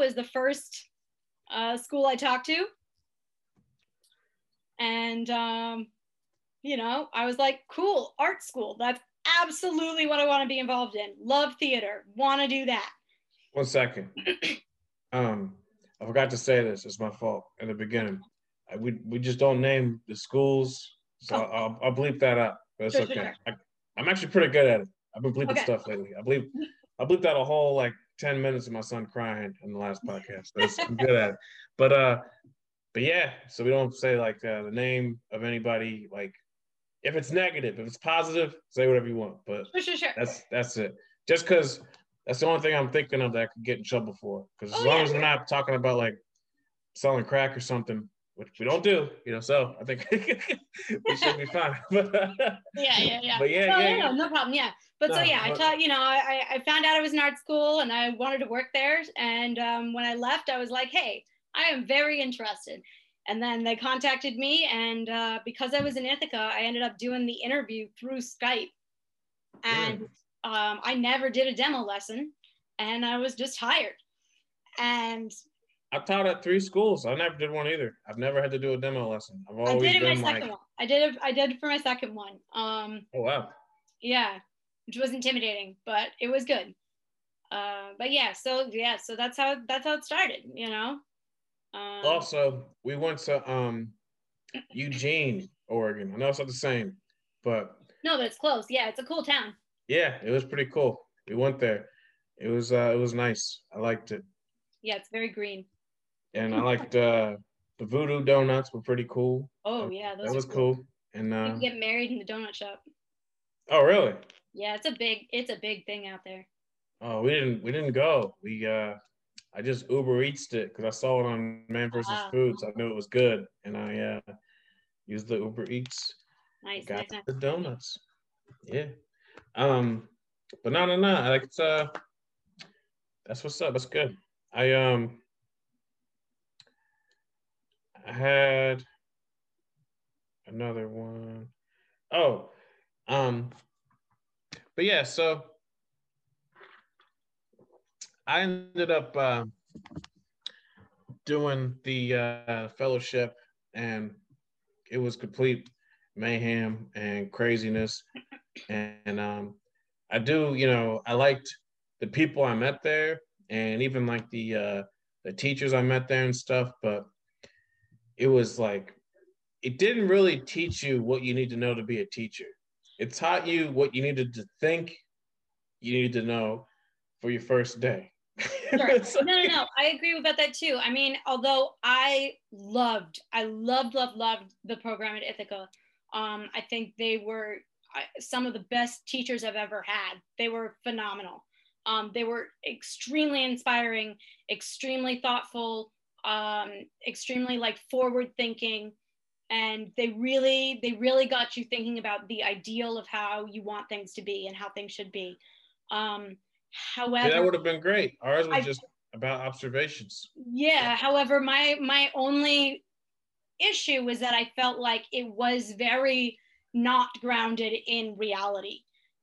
was the first uh, school I talked to. And, um, you know, I was like, cool, art school. That's absolutely what I want to be involved in. Love theater, want to do that. One second. um, I forgot to say this. It's my fault in the beginning. I, we we just don't name the schools, so Oh. I'll, I'll bleep that out. But it's Sure, okay. sure. I, I'm actually pretty good at it. I've been bleeping Okay. stuff lately. I bleep I bleeped out a whole like ten minutes of my son crying in the last podcast. That's, I'm good at it. But uh, but yeah. So we don't say like uh, the name of anybody. Like if it's negative, if it's positive, say whatever you want. But Sure, sure, sure. that's that's it. Just because that's the only thing I'm thinking of that I could get in trouble for. Because as Oh, long yeah. as we're not talking about like selling crack or something, which we don't do, you know, so I think we should be fine. but yeah, yeah, yeah. But yeah, no, yeah, no, yeah. no, problem. Yeah. But so No, yeah, I but- taught, you know, I, I found out I was in art school and I wanted to work there. And um, when I left, I was like, hey, I am very interested. And then they contacted me. And uh, because I was in Ithaca, I ended up doing the interview through Skype. And um, I never did a demo lesson and I was just hired. And I taught at three schools. I never did one either. I've never had to do a demo lesson. I've I did it my been second like, one. I did it. I did for my second one. Um, oh wow. Yeah, which was intimidating, but it was good. Uh, but yeah, so yeah, so that's how that's how it started, you know. Um, also, we went to um, Eugene, Oregon. I know it's not the same, but no, but it's close. Yeah, it's a cool town. Yeah, it was pretty cool. We went there. It was uh, it was nice. I liked it. Yeah, it's very green. And I liked uh, the voodoo donuts were pretty cool. Oh yeah, that was cool. cool. And uh, get married in the donut shop. Oh really? Yeah, it's a big it's a big thing out there. Oh, we didn't we didn't go. We uh I just Uber Eats it because I saw it on Man versus wow. Foods. I knew it was good, and I uh used the Uber Eats. Nice. Got nice, the donuts. Yeah. Um, but no, no, no. Like it's uh, that's what's up. That's good. I um, I had another one. Oh, um, but yeah. So I ended up uh, doing the uh, fellowship, and it was complete mayhem and craziness. And um, I do, you know, I liked the people I met there, and even like the uh, the teachers I met there and stuff. But it was like it didn't really teach you what you need to know to be a teacher. It taught you what you needed to think you needed to know for your first day. Sure. no, no, no. I agree about that too. I mean, although I loved, I loved, loved, loved the program at Ithaca. Um, I think they were some of the best teachers I've ever had. They were phenomenal. Um, they were extremely inspiring, extremely thoughtful, um, extremely like forward thinking, and they really, they really got you thinking about the ideal of how you want things to be and how things should be. Um, However, yeah, that would have been great. Ours was I, just about observations. Yeah. However, my my only issue was that I felt like it was very not grounded in reality.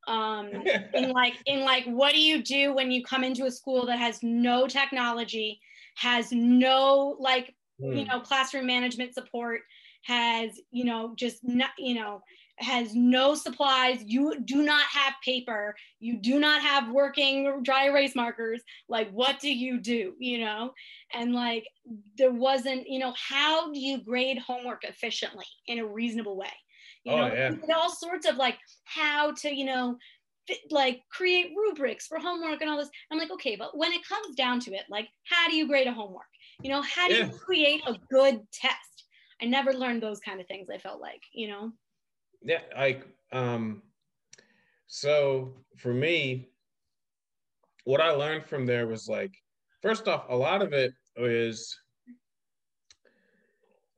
Um, in like in like what do you do when you come into a school that has no technology, has no like mm. you hmm. know classroom management support, has you know just not you know has no supplies. You do not have paper. You do not have working dry erase markers. Like what do you do you know? And like there wasn't you know how do you grade homework efficiently in a reasonable way? You oh, know yeah. all sorts of like how to you know like create rubrics for homework and all this. I'm like okay but when it comes down to it like how do you grade a homework? You know how do yeah. you create a good test? I never learned those kind of things i felt like you know yeah, like um so for me, what I learned from there was like, first off, a lot of it is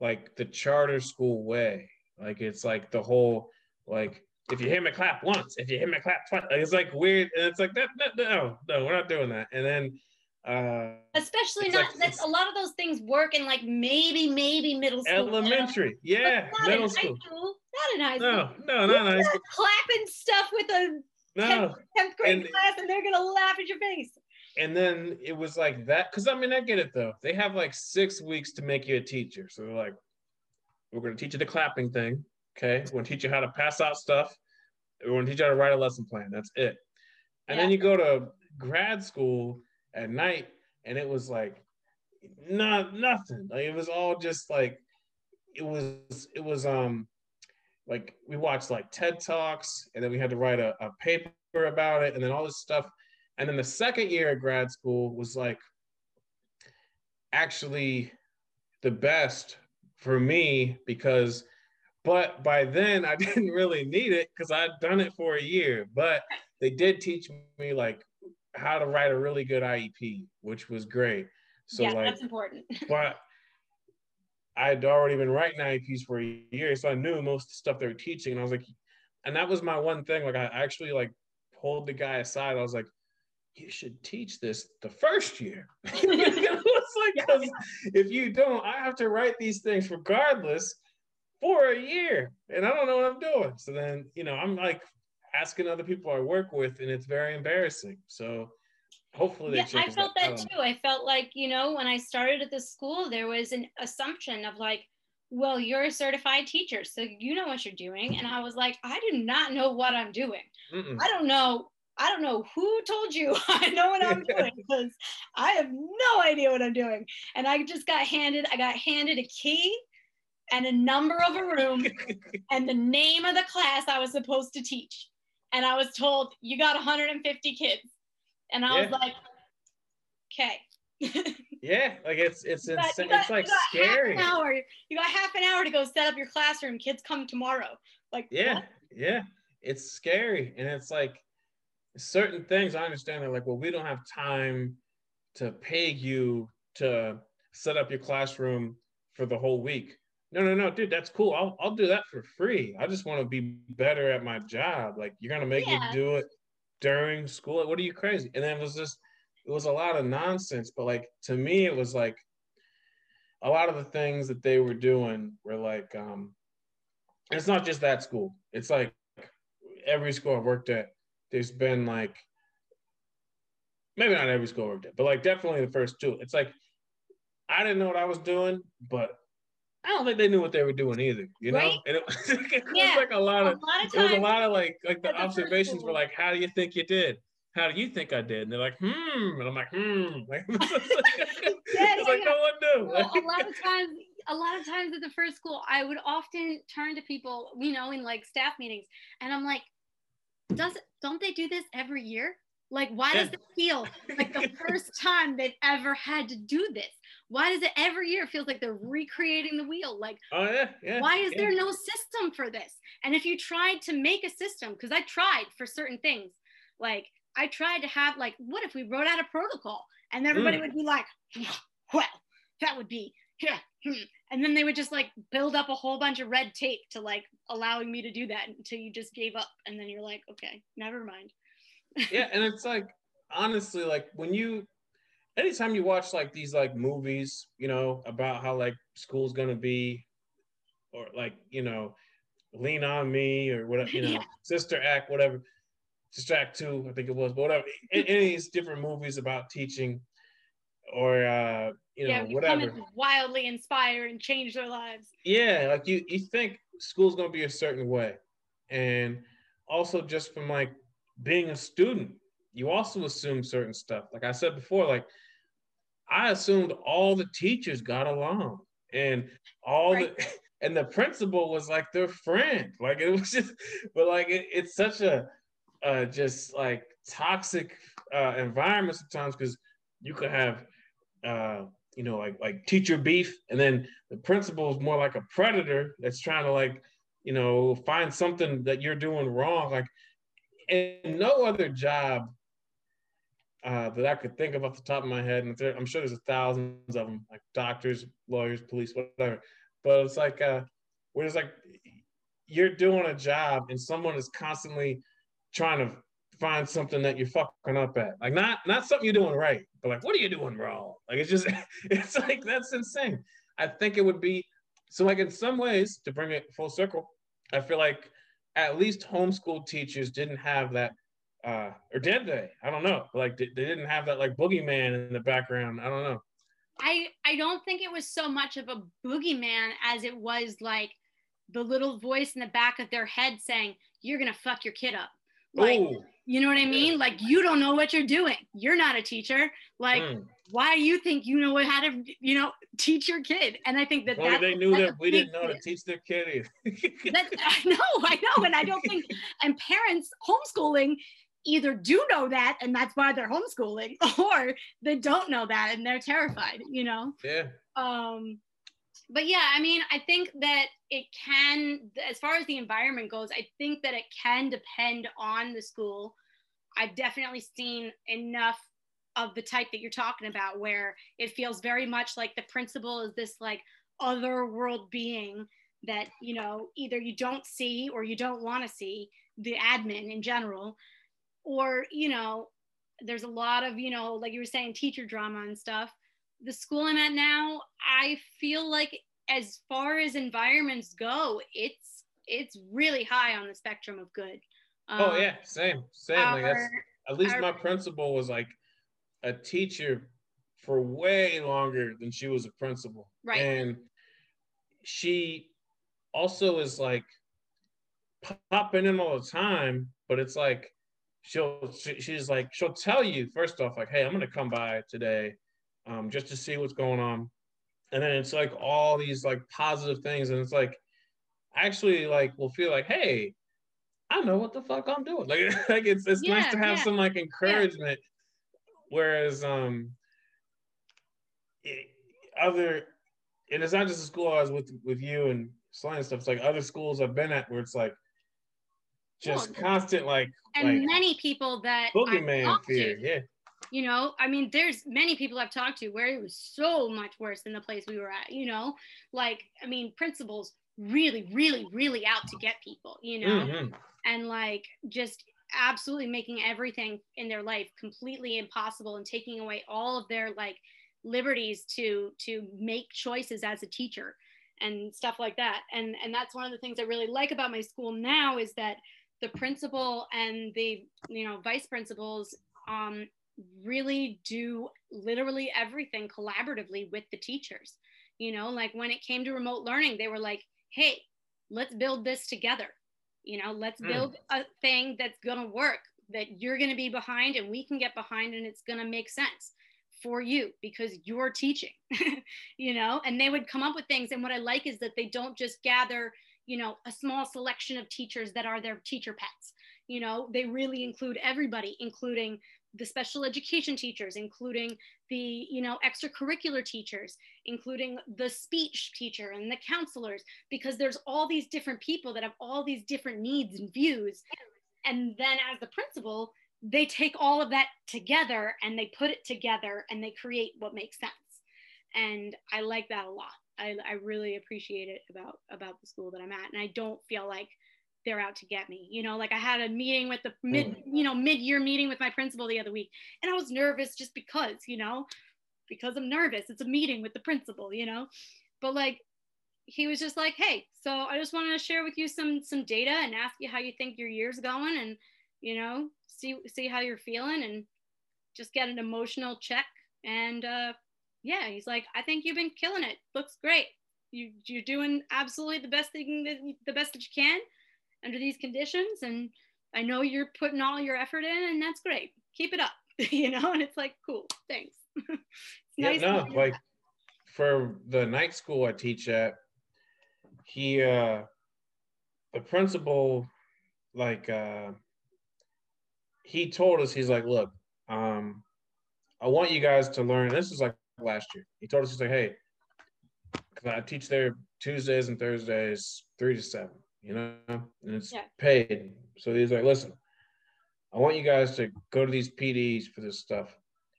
like the charter school way. Like it's like the whole like if you hit me clap once, if you hit me clap twice, it's like weird, and it's like that, no, no, we're not doing that. And then uh, especially not like, that's a lot of those things work in like maybe maybe middle school elementary yeah middle school. school. Not in high school no no not in high school clapping stuff with a no 10th, 10th grade and, class and they're gonna laugh at your face. And then it was like that because i mean i get it though. They have like six weeks to make you a teacher. So they're like we're gonna teach you the clapping thing okay? We're gonna teach you how to pass out stuff. We're gonna teach you how to write a lesson plan. That's it. And yeah. then you go to grad school at night, and it was like not nothing. Like it was all just like it was it was um like we watched like TED Talks, and then we had to write a, a paper about it, and then all this stuff. And then the second year at grad school was like actually the best for me because but by then I didn't really need it because I'd done it for a year. But they did teach me like how to write a really good IEP, which was great. So yeah, like, that's important. but I'd already been writing IEPs for a year, so I knew most of the stuff they were teaching, and I was like, and that was my one thing. Like I actually like pulled the guy aside. I was like, you should teach this the first year. it's like because if you don't, I have to write these things regardless for a year, and I don't know what I'm doing. So then, you know, I'm like asking other people I work with, and it's very embarrassing. So hopefully, yeah, I felt that, that too. I felt like you know when I started at the school, there was an assumption of like, well, you're a certified teacher, so you know what you're doing. And I was like, I do not know what I'm doing. Mm-mm. I don't know. I don't know who told you I know what I'm doing because I have no idea what I'm doing. And I just got handed, I got handed a key and a number of a room and the name of the class I was supposed to teach. And I was told, you got 150 kids. And I was like, okay. yeah, like it's it's got- insane. you got- it's like you got scary. Half an hour. You got half an hour to go set up your classroom. Kids come tomorrow. Like Yeah, what? yeah, it's scary, and it's like certain things. I understand that, like, well, we don't have time to pay you to set up your classroom for the whole week. No, no, no, dude, that's cool. I'll I'll do that for free. I just want to be better at my job. Like, you're gonna make Yeah. me do it during school? What are you crazy? And then it was just it was a lot of nonsense. But like to me, it was like a lot of the things that they were doing were like um it's not just that school. It's like every school I've worked at, there's been like maybe not every school I worked at, but like definitely the first two. It's like I didn't know what I was doing, but I don't think they knew what they were doing either. You know, Right? and it, it Yeah. was like a lot A of lot of it was a lot of like like the observations were like, how do you think you did? How do you think I did? And they're like, hmm, and I'm like, hmm. Like, Yeah, yeah, like no one knew. well, a lot of times, a lot of times at the first school, I would often turn to people, you know, in like staff meetings, and I'm like, does don't they do this every year? Like, why does it feel like the first time they've ever had to do this? Why does it every year feels like they're recreating the wheel? Like, oh yeah, yeah. why is yeah. there no system for this? And if you tried to make a system, because I tried for certain things, like I tried to have like, what if we wrote out a protocol and everybody Mm. would be like, well, that would be yeah, hmm. and then they would just like build up a whole bunch of red tape to like allowing me to do that until you just gave up, and then you're like, okay, never mind. yeah, and it's like honestly, like when you anytime you watch like these like movies, you know, about how like school's gonna be, or like, you know, lean on me or whatever, you know, Yeah. sister act, whatever. Sister Act two, I think it was, but whatever. Any, of these different movies about teaching or uh, you know, yeah, whatever. wildly inspire and change their lives. yeah like you you think school's to be a certain way and also just from like being a student you also assume certain stuff like i said before like i assumed all the teachers got along and all Right. the and the principal was like their friend like it was just but like it, it's such a uh just like toxic uh environment sometimes because you could have uh you know, like like teacher beef, and then the principal is more like a predator that's trying to like, you know, find something that you're doing wrong. Like, and no other job uh, that I could think of off the top of my head, and there, I'm sure there's a thousands of them, like doctors, lawyers, police, whatever. But it's like, uh, where it's like you're doing a job, and someone is constantly trying to find something that you're fucking up at. Like not not something you're doing right, but like what are you doing wrong? Like it's just it's like that's insane. I think it would be so like in some ways to bring it full circle. I feel like at least homeschool teachers didn't have that, uh, or did they? I don't know. Like they, didn't have that like boogeyman in the background. I don't know. I I don't think it was so much of a boogeyman as it was like the little voice in the back of their head saying, "You're gonna fuck your kid up." Like, Ooh, you know what I Yeah. mean? Like, you don't know what you're doing. You're not a teacher. Like, mm. why do you think you know how to, you know, teach your kid? And I think that only that's, they knew that's that we didn't know to teach their kid either. That, I know, I know, and I don't think, and parents homeschooling either do know that, and that's why they're homeschooling, or they don't know that and they're terrified. You know. yeah. um but yeah i mean i think that it can as far as the environment goes i think that it can depend on the school i've definitely seen enough of the type that you're talking about where it feels very much like the principal is this like other world being that you know either you don't see or you don't want to see the admin in general or you know there's a lot of you know like you were saying teacher drama and stuff the school i'm at now i feel like as far as environments go it's it's really high on the spectrum of good Oh Um, yeah, same, same. Like that's at least our- my principal was like a teacher for way longer than she was a principal. Right. And she also is like popping in all the time, but it's like she'll she, she's like she'll tell you first off like, hey, I'm gonna come by today, um, just to see what's going on, and then it's like all these like positive things, and it's like actually like will feel like, hey, I know what the fuck I'm doing. Like like it's it's yeah, nice to have yeah. some like encouragement. Yeah. Whereas um other and it's not just the school I was with with you and slang stuff. It's like other schools I've been at where it's like just well, constant like and like, many people that boogeyman fear. To, yeah. You know, I mean, there's many people I've talked to where it was so much worse than the place we were at. You know, like I mean, principals really, really, really out to get people. You know, mm-hmm. and like just absolutely making everything in their life completely impossible and taking away all of their like liberties to to make choices as a teacher and stuff like that and and that's one of the things i really like about my school now is that the principal and the you know vice principals um, really do literally everything collaboratively with the teachers you know like when it came to remote learning they were like hey let's build this together you know let's hmm. build mm. a thing that's going to work that you're going to be behind and we can get behind and it's going to make sense for you because you're teaching you know and they would come up with things and what i like is that they don't just gather you know a small selection of teachers that are their teacher pets. You know they really include everybody including the special education teachers including the you know extracurricular teachers including the speech teacher and the counselors because there's all these different people that have all these different needs and views. And then as the principal they take all of that together and they put it together and they create what makes sense. And i like that a lot I, I really appreciate it about about the school that i'm at and i don't feel like they're out to get me you know like i had a meeting with the mid mm. you know mid-year meeting with my principal the other week and i was nervous just because you know because i'm nervous it's a meeting with the principal you know but like he was just like hey so i just wanted to share with you some some data and ask you how you think your year's going and you know see see how you're feeling and just get an emotional check and uh yeah he's like i think you've been killing it. Looks great. You you're doing absolutely the best thing that the best that you can under these conditions and i know you're putting all your effort in and that's great. Keep it up. You know and it's like cool. Thanks. It's yeah, nice no like that. for the night school i teach at he uh the principal like uh he told us he's like, look, um, I want you guys to learn. This is like last year. He told us he's like, hey, because I teach there Tuesdays and Thursdays, three to seven, you know, and it's yeah. paid. So he's like, listen, I want you guys to go to these PDs for this stuff.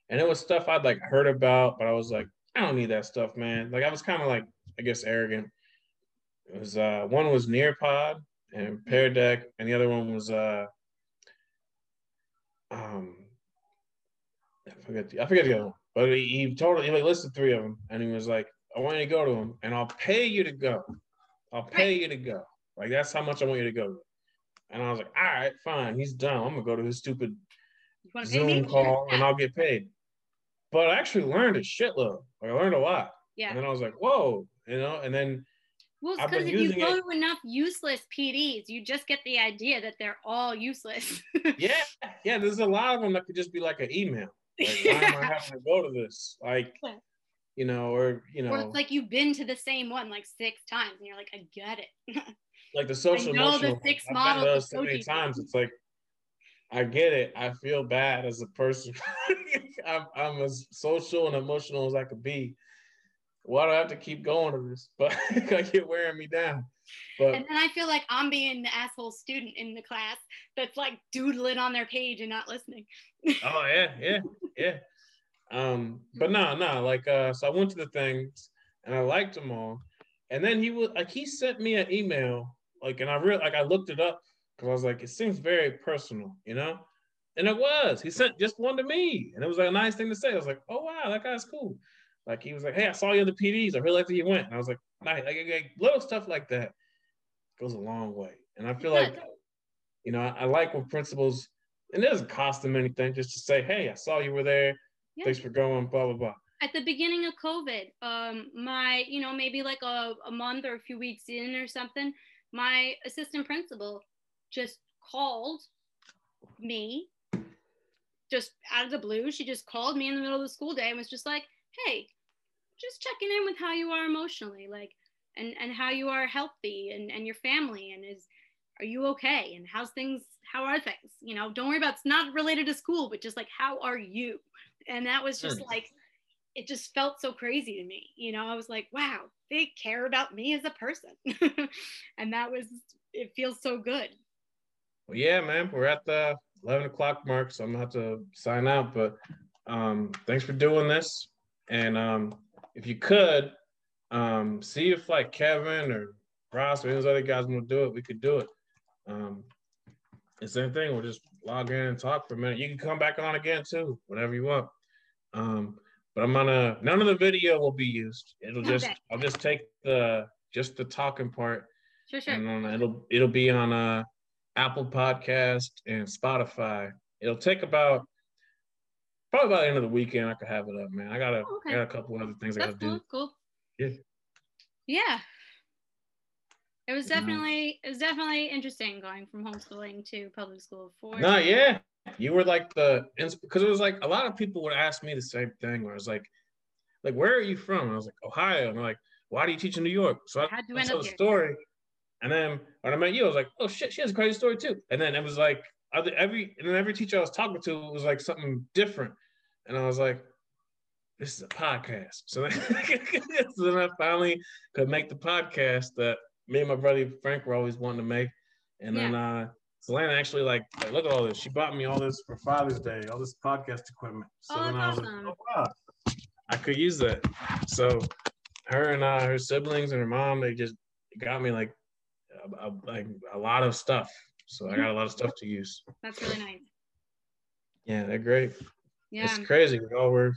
And it was stuff I'd like heard about, but I was like, I don't need that stuff, man. Like I was kind of like, I guess, arrogant. It was uh one was Nearpod and Pear Deck, and the other one was uh um, I forget the, I forget the other one, but he, he told he like listed three of them, and he was like, "I want you to go to them, and I'll pay you to go. I'll pay you to go. Like that's how much I want you to go." And I was like, "All right, fine. He's dumb. I'm gonna go to his stupid Zoom call, and I'll get paid." But I actually learned a shitload. Like I learned a lot. Yeah. And then I was like, "Whoa," you know. And then well, because if you go it. to enough useless PDs, you just get the idea that they're all useless. yeah, yeah. There's a lot of them that could just be like an email. Like, why am I having to go to this? Like, you know, or you know, or it's like you've been to the same one like six times, and you're like, I get it. like the social I know emotional. The six models. So many times, it's like, I get it. I feel bad as a person. I'm, I'm as social and emotional as I could be why do I have to keep going to this? But I get wearing me down. But and then I feel like I'm being the asshole student in the class that's like doodling on their page and not listening. oh yeah, yeah, yeah. Um, but no, no, like uh, so I went to the things and I liked them all, and then he was like he sent me an email like, and I really like I looked it up because I was like, it seems very personal, you know. And it was. He sent just one to me, and it was like a nice thing to say. I was like, "Oh wow, that guy's cool." Like he was like, "Hey, I saw you on the PDs. I really liked that you went." And I was like, "Nice." Like, like, little stuff like that goes a long way. And I feel like, you know, I, I, like when principals, and it doesn't cost them anything just to say, "Hey, I saw you were there. Yeah. Thanks for going." Blah blah blah. at the beginning of COVID, um, my, you know, maybe like a, a month or a few weeks in or something, my assistant principal just called me just out of the blue. She just called me in the middle of the school day and was just like, hey, just checking in with how you are emotionally, like, and, and how you are healthy and, and your family and is, are you okay? And how's things, how are things? You know, don't worry about, it's not related to school, but just like, how are you? And that was just like, it just felt so crazy to me. You know, I was like, wow, they care about me as a person. and that was, it feels so good. Well, yeah, man, we're at the 11 o'clock mark, so I'm gonna have to sign out. But um, thanks for doing this. And um, if you could, um, see if like Kevin or Ross or any of those other guys want to do it, we could do it. Um, the same thing, we'll just log in and talk for a minute. You can come back on again too, whenever you want. Um, but I'm gonna none of the video will be used. It'll just Okay. I'll just take the just the talking part Sure, sure. and then it'll it'll be on uh Apple Podcast and Spotify. It'll take about probably by the end of the weekend. I could have it up, man. I got a Oh, okay. I got a couple other things I gotta cool. do. Cool. Yeah. Yeah. It was definitely it was definitely interesting going from homeschooling to public school for No, yeah, you were like the because it was like a lot of people would ask me the same thing. Where I was like, like where are you from? And I was like Ohio. And they're like, why do you teach in New York? So I, I told here? story, and then when I met you, I was like, oh shit, she has a crazy story too. And then it was like other every and then every teacher I was talking to was like something different, and I was like. This is a podcast. So then, so then I finally could make the podcast that me and my brother Frank were always wanting to make. And then uh Selena actually like, like, look at all this. She bought me all this for Father's Day, all this podcast equipment. So Oh, then I was awesome. like, oh wow, I could use that. So her and uh, her siblings and her mom, they just got me like a, a- like a lot of stuff. So I got a lot of stuff to use. That's really nice. Yeah, they're great. Yeah. It's crazy. We all were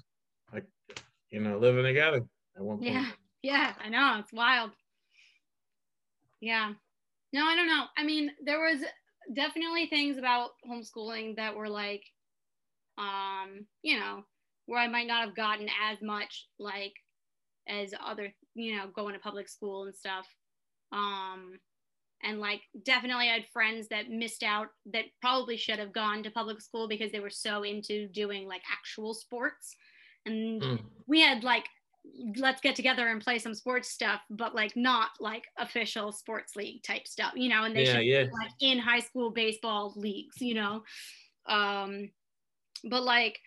you know, living together at one point. Yeah. Yeah, I know. It's wild. Yeah. No, I don't know. I mean, there was definitely things about homeschooling that were like, um, you know, where I might not have gotten as much like as other, you know, going to public school and stuff. Um, and like definitely I had friends that missed out that probably should have gone to public school because they were so into doing like actual sports. And Mm. we had like let's get together and play some sports stuff, but like not like official sports league type stuff, you know, and they Yeah, should yeah. like in high school baseball leagues, you know. Um but like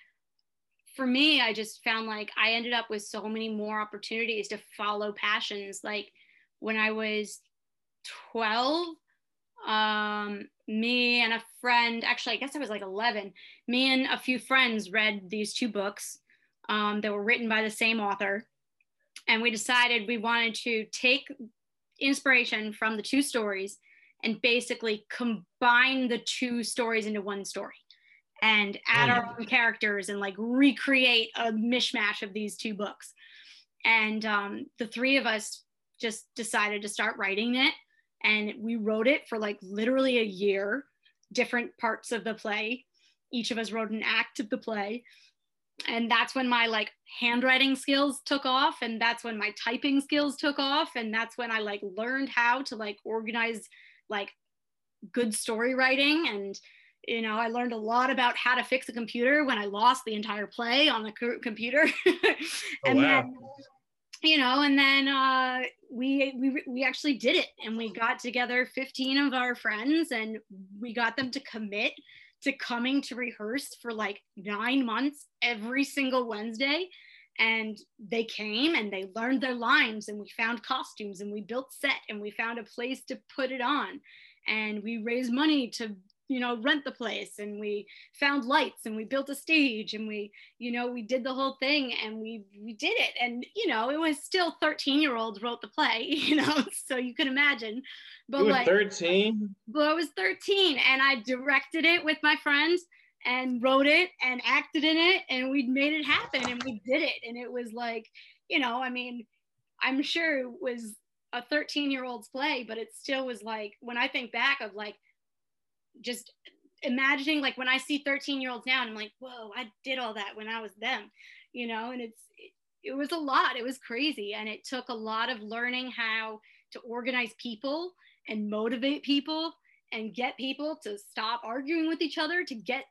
for me, I just found like I ended up with so many more opportunities to follow passions. Like when I was 12, um, me and a friend, actually, I guess I was like 11, me and a few friends read these two books um, that were written by the same author. And we decided we wanted to take inspiration from the two stories and basically combine the two stories into one story and add our own characters and like recreate a mishmash of these two books. And um, the three of us just decided to start writing it. And we wrote it for like literally a year, different parts of the play. Each of us wrote an act of the play. And that's when my like handwriting skills took off. And that's when my typing skills took off. And that's when I like learned how to like organize like good story writing and you know i learned a lot about how to fix a computer when i lost the entire play on the co- computer and wow. then you know and then uh, we, we we actually did it and we got together 15 of our friends and we got them to commit to coming to rehearse for like nine months every single wednesday. And they came and they learned their lines and we found costumes and we built set and we found a place to put it on. And we raised money to you know rent the place and we found lights and we built a stage and we you know we did the whole thing and we we did it. And you know it was still 13 year olds wrote the play you know so you can imagine. But You were like 13? but I was 13 and I directed it with my friends and wrote it and acted in it and we made it happen and we did it. And it was like you know I mean I'm sure it was a 13 year old's play but it still was like when I think back of like just imagining like when I see 13 year olds now and I'm like whoa I did all that when I was them you know and it's it was a lot. It was crazy. And it took a lot of learning how to organize people and motivate people and get people to stop arguing with each other to get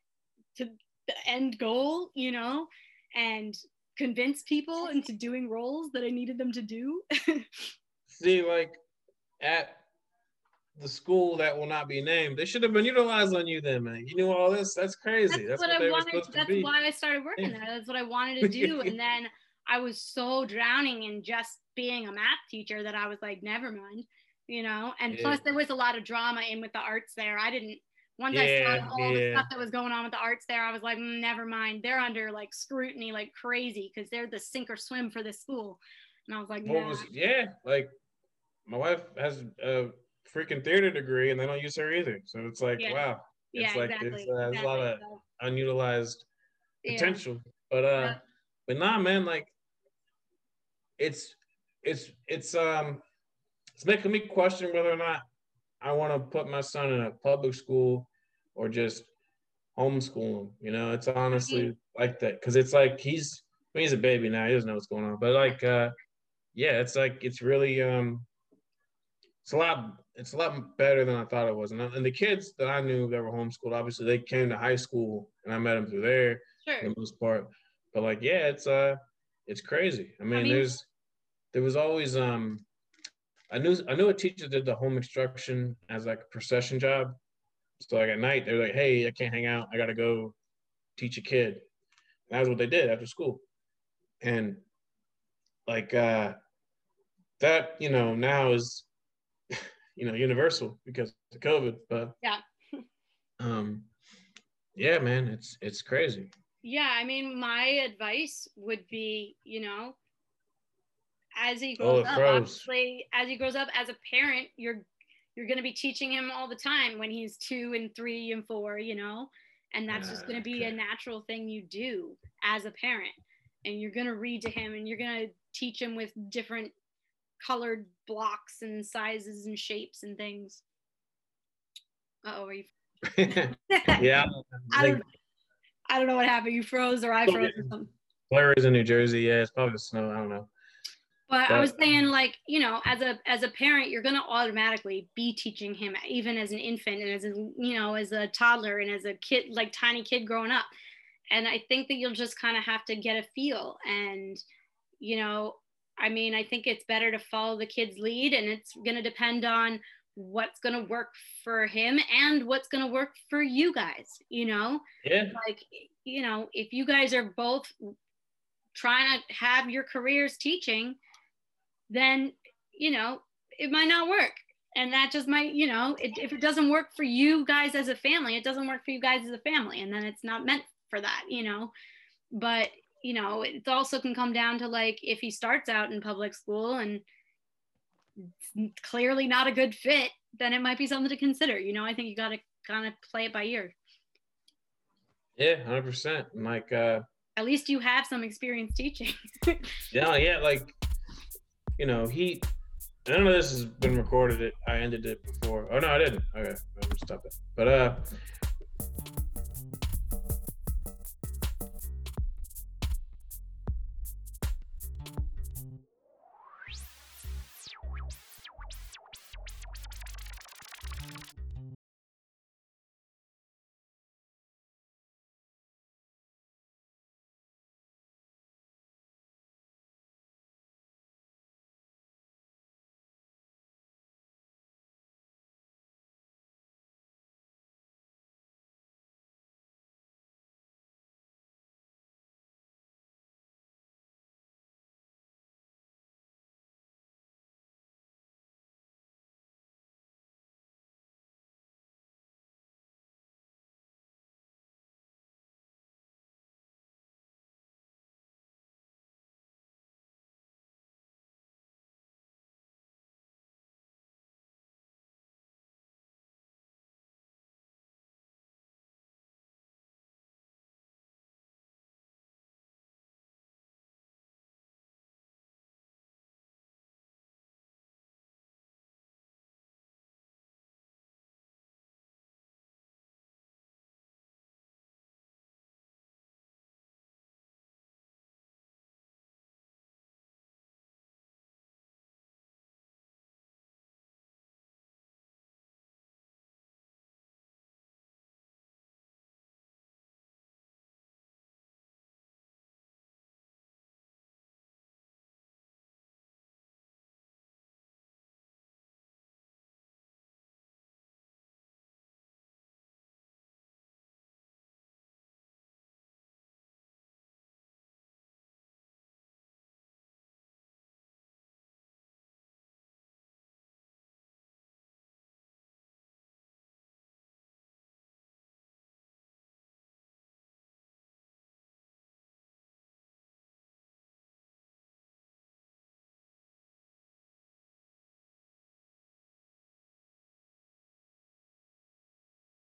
to the end goal, you know, and convince people into doing roles that I needed them to do. See, like at the school that will not be named, they should have been utilized on you then, man. You knew all this. That's crazy. That's, That's, what, what, I wanted. That's why I started working there. That's what I wanted to do. and then I was so drowning in just being a math teacher that I was like, never mind, you know. And Yeah. plus, there was a lot of drama in with the arts there. I didn't. Once I saw all the stuff that was going on with the arts there, I was like, "Mm, never mind. They're under like scrutiny like crazy because they're the sink or swim for this school. And I was like, What nah. was yeah, like my wife has a freaking theater degree and they don't use her either. So it's like, Yeah. wow, yeah, it's like exactly. there's, uh, there's a lot of unutilized yeah. potential. But uh Yeah. but nah man, like it's it's it's um it's making me question whether or not I want to put my son in a public school or just homeschool him. You know, it's honestly like that because it's like he's I mean, he's a baby now. He doesn't know what's going on, but like, uh, yeah, it's like it's really um, it's a lot. It's a lot better than I thought it was. And, and the kids that I knew that were homeschooled, obviously, they came to high school, and I met them through there for the most part. But like, yeah, it's uh, it's crazy. I mean, mean- there's there was always um, I knew I knew a teacher did the home instruction as like a procession job. So like at night, they're like, "Hey, I can't hang out. I gotta go teach a kid." And that's what they did after school. And like uh, that, you know, now is you know universal because of COVID. But Yeah. um, yeah, man, it's it's crazy. Yeah, I mean, my advice would be, you know, as he Oh, grows it up, froze. obviously, as he grows up as a parent, you're you're going to be teaching him all the time when he's two and three and four, you know, and that's just going to be a natural thing you do as a parent. And you're going to read to him and you're going to teach him with different colored blocks and sizes and shapes and things. Uh oh, are you? yeah, I don't, I don't know what happened. You froze or I froze or something. Blair is in New Jersey. Yeah, it's probably snow. I don't know. But I was saying, like, you know, as a as a parent, you're gonna automatically be teaching him, even as an infant and as a you know, as a toddler and as a kid, like tiny kid growing up. And I think that you'll just kind of have to get a feel. And, you know, I mean, I think it's better to follow the kid's lead, and it's gonna depend on what's gonna work for him and what's gonna work for you guys. You know, Yeah, like you know if you guys are both trying to have your careers teaching then you know it might not work. And that just might you know it, if it doesn't work for you guys as a family it doesn't work for you guys as a family. And then it's not meant for that you know? But you know it also can come down to like if he starts out in public school and clearly not a good fit then it might be something to consider you know i think you got to kind of play it by ear yeah, hundred percent. Like, uh, at least you have some experience teaching. yeah, yeah, like, you know, he. I don't of this has been recorded. It. I ended it before. Oh no, I didn't. Okay, I'm stop it. But uh,